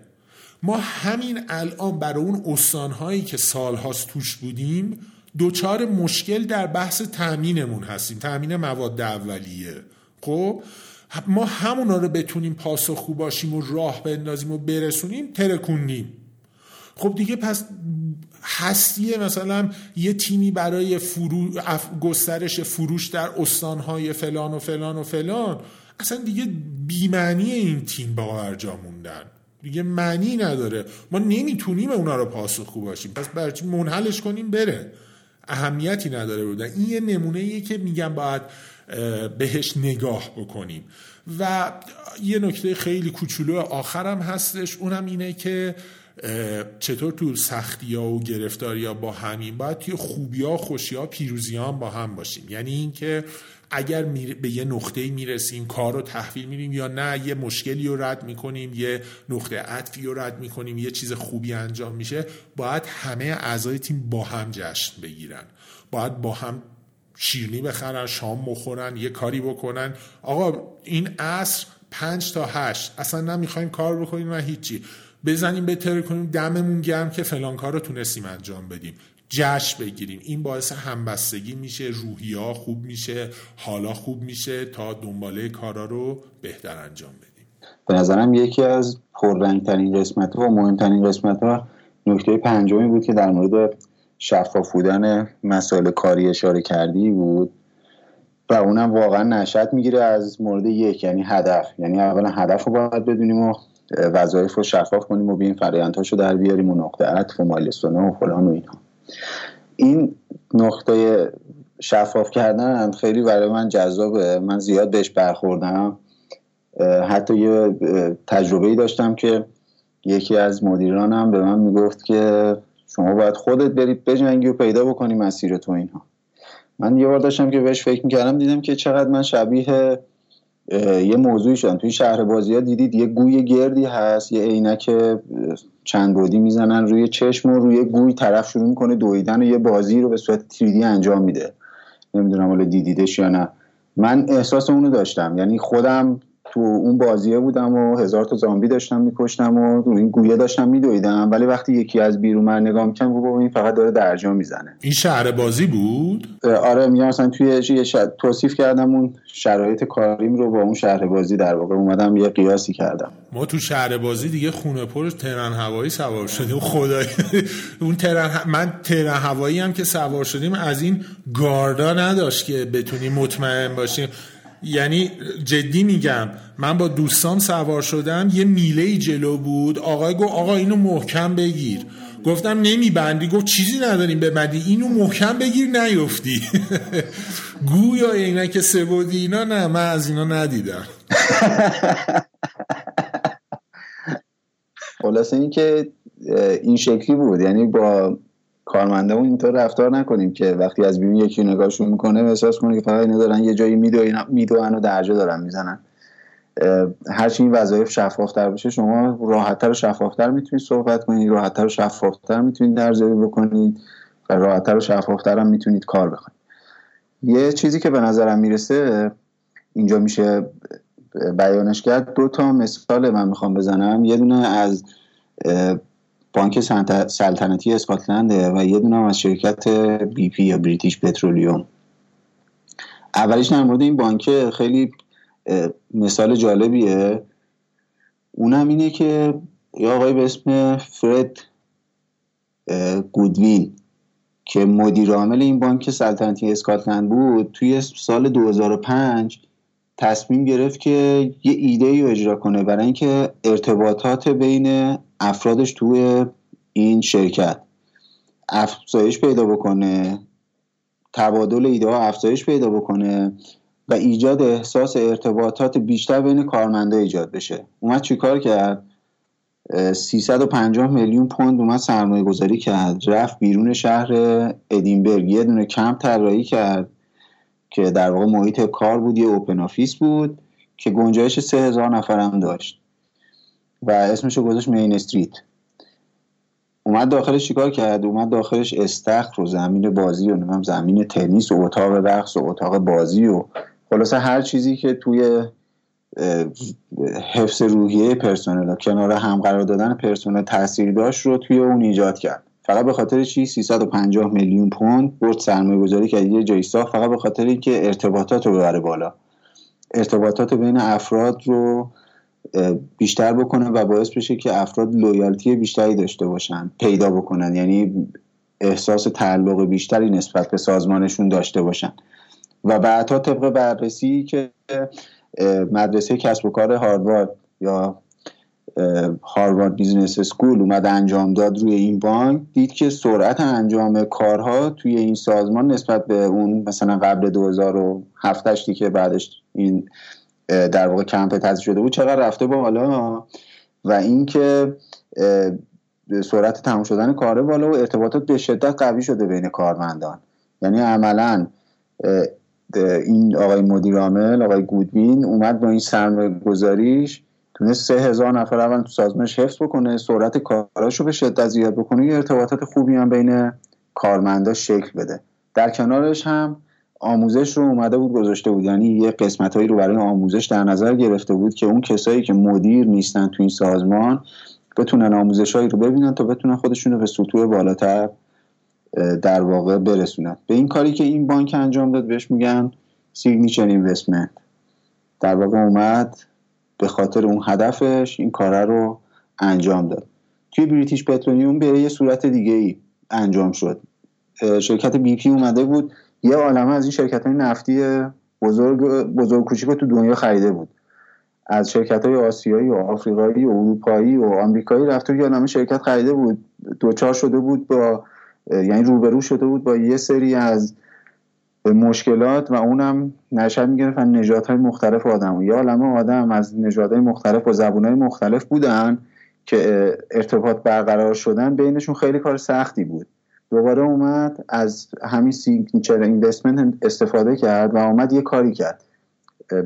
ما همین الان برای اون استانهایی که سالهاست توش بودیم دوچار مشکل در بحث تامینمون هستیم. تامین مواد اولیه. خب ما همونا رو بتونیم پاسخگو باشیم و راه بندازیم و برسونیم ترکونیم خب دیگه پس هستیه مثلا یه تیمی برای فرو... گسترش فروش در استانهای فلان و فلان و فلان. اصلا دیگه بیمعنی این تیم با ارجا موندن. دیگه معنی نداره. ما نمی‌تونیم اونا رو پاسخگو باشیم. پس برچی منحلش کنیم بره. اهمیتی نداره بودن. این یه نمونه ایه که میگم باید بهش نگاه بکنیم. و یه نکته خیلی کوچولو آخرم هستش اونم اینه که چطور تو سختی ها و گرفتاری ها با همین باید توی خوبی ها خوشی ها پیروزی ها با هم باشیم. یعنی اینکه اگر به یه نقطه می‌رسیم کار رو تحویل میریم یا نه یه مشکلی رو رد می‌کنیم یه نقطه عطفی رو رد می‌کنیم یه چیز خوبی انجام میشه باید همه اعضای تیم با هم جشن بگیرن. باید با هم شیرنی بخرن شام بخورن یه کاری بکنن. آقا این عصر پنج تا هشت. اصلا نمی‌خوایم کار بکنیم و هیچی. بزنیم بهتر کنیم دممون گرم که فلان کار رو تونستیم انجام بدیم. جشن بگیریم. این باعث همبستگی میشه روحیا خوب میشه حالا خوب میشه تا دنباله کارا رو بهتر انجام بدیم. به نظرم یکی از پررنگترین قسمت و مهمترین قسمت ها نکته پنجمی بود که در مورد شفاف بودن مسائل کاری اشاره کردی بود و اونم واقعا نشد می‌گیره از مورد یک یعنی هدف. یعنی اولا هدف رو باید بدونیم و وظایف رو شفاف کنیم و بیایم فرایندهاش رو در بیاریم و نقطه عطف و مایلستونه و فلان و اینها این نقطه شفاف کردن خیلی برای من جذابه. من زیاد بهش برخوردم. حتی یه تجربه ای داشتم که یکی از مدیرانم به من می‌گفت که شما باید خودت برید بجنگی و پیدا بکنی مسیر تو اینها. من یه بار داشتم که بهش فکر می‌کردم دیدم که چقدر من شبیه یه موضوعی شدم توی شهر بازی ها دیدید یه گوی گردی هست یه عینک چند بودی می‌زنن روی چشم و روی گوی طرف شروع می‌کنه دویدن و یه بازی رو به صورت تریدی انجام میده. نمی‌دونم حالا دیدیدش یا نه. من احساس اونو داشتم. یعنی خودم تو اون بازیه بودم و هزار تا زامبی داشتم میکشتم و این گویه داشتم میدویدم. ولی وقتی یکی از بیرون من نگاه می‌کنم بابا این فقط داره درجا می‌زنه. این شهر بازی بود؟ آره میگم مثلا توی یه توصیف کردم اون شرایط کاریم رو با اون شهر بازی در واقع. اومدم یه قیاسی کردم. ما تو شهر بازی دیگه خونه پر ترن هوایی سوار شدیم. خدای. اون ترن من ترن هوایی هم که سوار شدیم از این گاردا نداشت که بتونیم مطمئن باشیم. یعنی جدی میگم من با دوستان سوار شدم یه میله جلو بود آقای گفت آقا اینو محکم بگیر. گفتم نمیبندی. گفت چیزی نداریم ببندی اینو محکم بگیر نیفتی. گویا اینا که سبودی اینا؟ نه من از اینا ندیدم. خلاصه این که این شکلی بود. یعنی با کارمنده اون اینطور رفتار نکنیم که وقتی از بیرون یکی نگاهشون می‌کنه احساس کنه که فقط اینا دارن یه جایی میدوئن و درجه دارن می‌زنن. هرچی این وظایف شفافتر بشه شما راحتتر و شفافتر می‌تونید صحبت کنید راحتتر و شفافتر می‌تونید درجه بکنید و راحتتر و شفافتر هم می‌تونید کار بکنید. یه چیزی که به نظرم می‌رسه اینجا میشه بیانش کرد. دو تا مثال من می‌خوام بزنم. یه دونه از بانک سلطنتی اسکاتلنده و یه دونه از شرکت بی پی یا بریتیش پترولیوم. اولیش در مورد این بانک خیلی مثال جالبیه. اونم اینه که یه آقای به اسم فرد گودوین که مدیر عامل این بانک سلطنتی اسکاتلند بود توی سال 2005 تصمیم گرفت که یه ایده ای رو اجرا کنه برای اینکه ارتباطات بین افرادش توی این شرکت. افزایش پیدا بکنه تبادل ایده ها افزایش پیدا بکنه و ایجاد احساس ارتباطات بیشتر بین کارمنده ایجاد بشه. اومد چیکار کرد؟ 350 میلیون پوند اومد سرمایه گذاری کرد. رفت بیرون شهر ادینبرگ. یه دونه کمپ طراحی کرد که در واقع محیط کار بود یه open office بود که گنجایش سه هزار نفر هم داشت. و اسمش رو گذاشت Main Street. اومد داخلش چیکار کرد؟ اومد داخلش استخر و زمین بازی و نمی‌دونم زمین تنیس و اتاق رقص و اتاق بازی و خلاصه هر چیزی که توی حفظ روحیه پرسنل کنار هم قرار دادن پرسنل تاثیر داشت رو توی اون ایجاد کرد. فقط به خاطر چی؟ 350 میلیون پوند برد سرمایه گذاری کرد. یه جایی ساخت فقط به خاطر اینکه ارتباطات رو ببره بالا. ارتباطات بین افراد رو بیشتر بکنه و باعث بشه که افراد لویالتی بیشتری داشته باشن پیدا بکنن. یعنی احساس تعلق بیشتری نسبت به سازمانشون داشته باشن. و بعدها طبق بررسی که مدرسه کسب و کار هاروارد یا هاروارد Business School اومد انجام داد روی این بانک دید که سرعت انجام کارها توی این سازمان نسبت به اون مثلا قبل 2007 که بعدش این در واقع کمپ تزریق شده بود چقدر رفته بالا و اینکه سرعت تمام شدن کاره بالا و ارتباطات به شدت قوی شده بین کارمندان. یعنی عملا این آقای مدیر عامل آقای گودوین اومد با این سرمایه گذاریش تونست سه هزار نفر اول تو سازمانش حفظ بکنه سرعت کاراش رو به شدت زیاد بکنه یه ارتباطات خوبی هم بین کارمندا شکل بده. در کنارش هم آموزش رو اومده بود گذاشته بود. یعنی یه قسمت هایی رو برای آموزش در نظر گرفته بود که اون کسایی که مدیر نیستن تو این سازمان بتونن آموزش هایی رو ببینن تا بتونن خودشون رو به سطوح بالاتر در واقع برسونن. به این کاری که این بانک انجام داد بهش میگن signature investment در واقع اومد به خاطر اون هدفش این کاره رو انجام داد. توی British Petroleum به یه صورت دیگه ای انجام شد. شرکت BP اومده بود یه عالمه از این شرکت های نفتی بزرگ بزرگ کوچیک تو دنیا خریده بود. از شرکت های آسیایی و آفریقایی و اروپایی و آمریکایی رفته یه عالمه شرکت خریده بود. دوچار شده بود با یعنی روبرو شده بود با یه سری از مشکلات و اونم نشد می‌گرفتن نجات های مختلف آدم. یا عالمه آدم از نجات مختلف و زبون های مختلف بودن که ارتباط برقرار شدن بینشون خیلی کار سختی بود. دوباره اومد از همین سیگنیچر اینوستمنت استفاده کرد و اومد یه کاری کرد.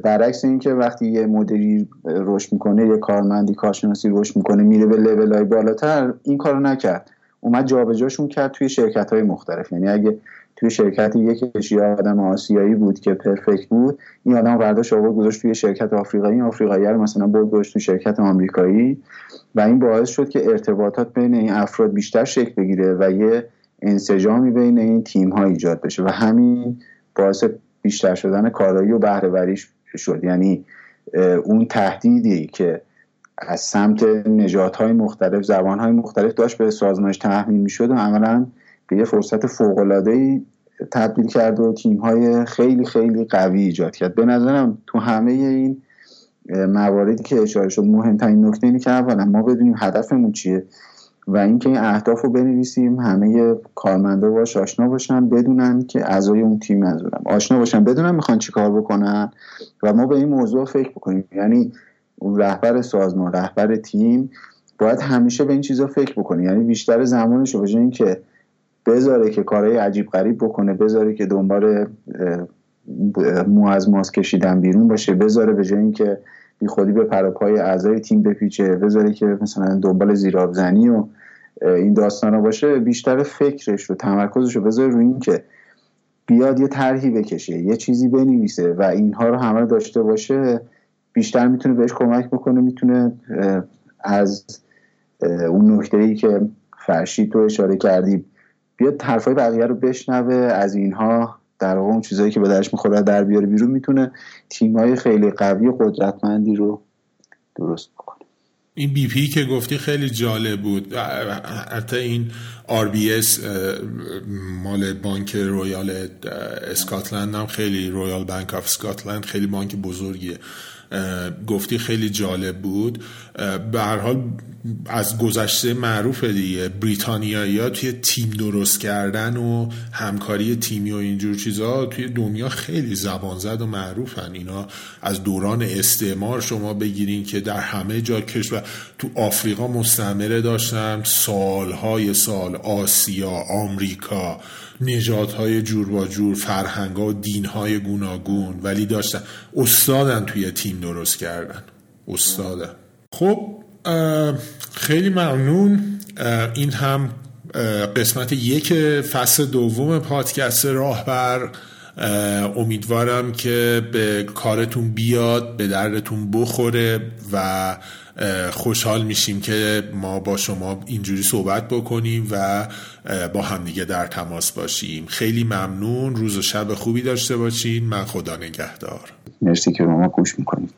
برعکس اینکه وقتی یه مدیری رشد می‌کنه یه کارمندی کارشناسی رشد می‌کنه میره به لول های بالاتر این کارو نکرد. اومد جابجاشون کرد توی شرکت های مختلف. یعنی اگه توی شرکت یک کشی آدم آسیایی بود که پرفکت بود این آدم برداشت آورد گذاشت توی شرکت آفریقایی آفریقایی رو مثلا برد گذاشت توی شرکت آمریکایی. و این باعث شد که ارتباطات بین این افراد بیشتر شکل بگیره و یه انسجامی بین این تیم ها ایجاد بشه و همین باعث بیشتر شدن کارایی و بهره شد. یعنی اون تهدیدی که از سمت نجات های مختلف زبان های مختلف داشت به سازمانش تحمیل می‌شد و عملا به یه فرصت فوق تبدیل کرد و تیم های خیلی خیلی قوی ایجاد کرد. به نظرم تو همه این مواردی که اشاره شد مهمترین نکته اینه که اولا ما بدونیم هدفمون چیه. و اینکه این اهداف رو بنویسیم همه کارمندا باش آشنا باشن بدونن که اعضای اون تیم منظورم. آشنا باشن بدونن می‌خوان چیکار بکنن و ما به این موضوع فکر بکنیم. یعنی اون رهبر سازمان رهبر تیم باید همیشه به این چیزا فکر بکنه. یعنی بیشتر زمانش رو این که بذاره که کارهای عجیب غریب بکنه بذاره که دنبال مو از ماس کشیدن بیرون باشه بذاره به جای اینکه بی خودی به پروپای اعضای تیم بپیچه بذاره که مثلا دنبال زیرابزنی و این داستان ها باشه بیشتر فکرش رو تمرکزش رو بذاره رو این که بیاد یه طرحی بکشه یه چیزی بنویسه و اینها رو همه داشته باشه بیشتر می‌تونه بهش کمک بکنه می‌تونه از اون نکته ای که فرشید تو اشاره کردی بیاد حرفای بقیه رو بشنوه از اینها در واقع اون چیزایی که به درش می‌خوره در بیاره بیرون می‌تونه تیمای خیلی قوی و قدرتمندی رو درست بکنه. این بی پی که گفتی خیلی جالب بود. حتی این RBS مال بانک رویال اسکاتلند هم خیلی Royal Bank of Scotland خیلی بانک بزرگیه. گفتی خیلی جالب بود. به هر حال از گذشته معروف دیگه. بریتانیایی ها توی تیم درست کردن و همکاری تیمی و اینجور چیزها توی دنیا خیلی زبان زد و معروفن. اینا از دوران استعمار شما بگیرین که در همه جا کشور تو آفریقا مستمره داشتن. سالهای سال آسیا آمریکا های جور با جور فرهنگ و دین های گوناگون. ولی داشتن. استادن توی تیم درست کردن. استادن. خب خیلی ممنون. این هم قسمت یک فصل دوم پادکست راهبر. امیدوارم که به کارتون بیاد به دردتون بخوره و خوشحال میشیم که ما با شما اینجوری صحبت بکنیم و با همدیگه در تماس باشیم. خیلی ممنون. روز و شب خوبی داشته باشین. من خدا نگهدار. مرسی که ما گوش می‌کنیم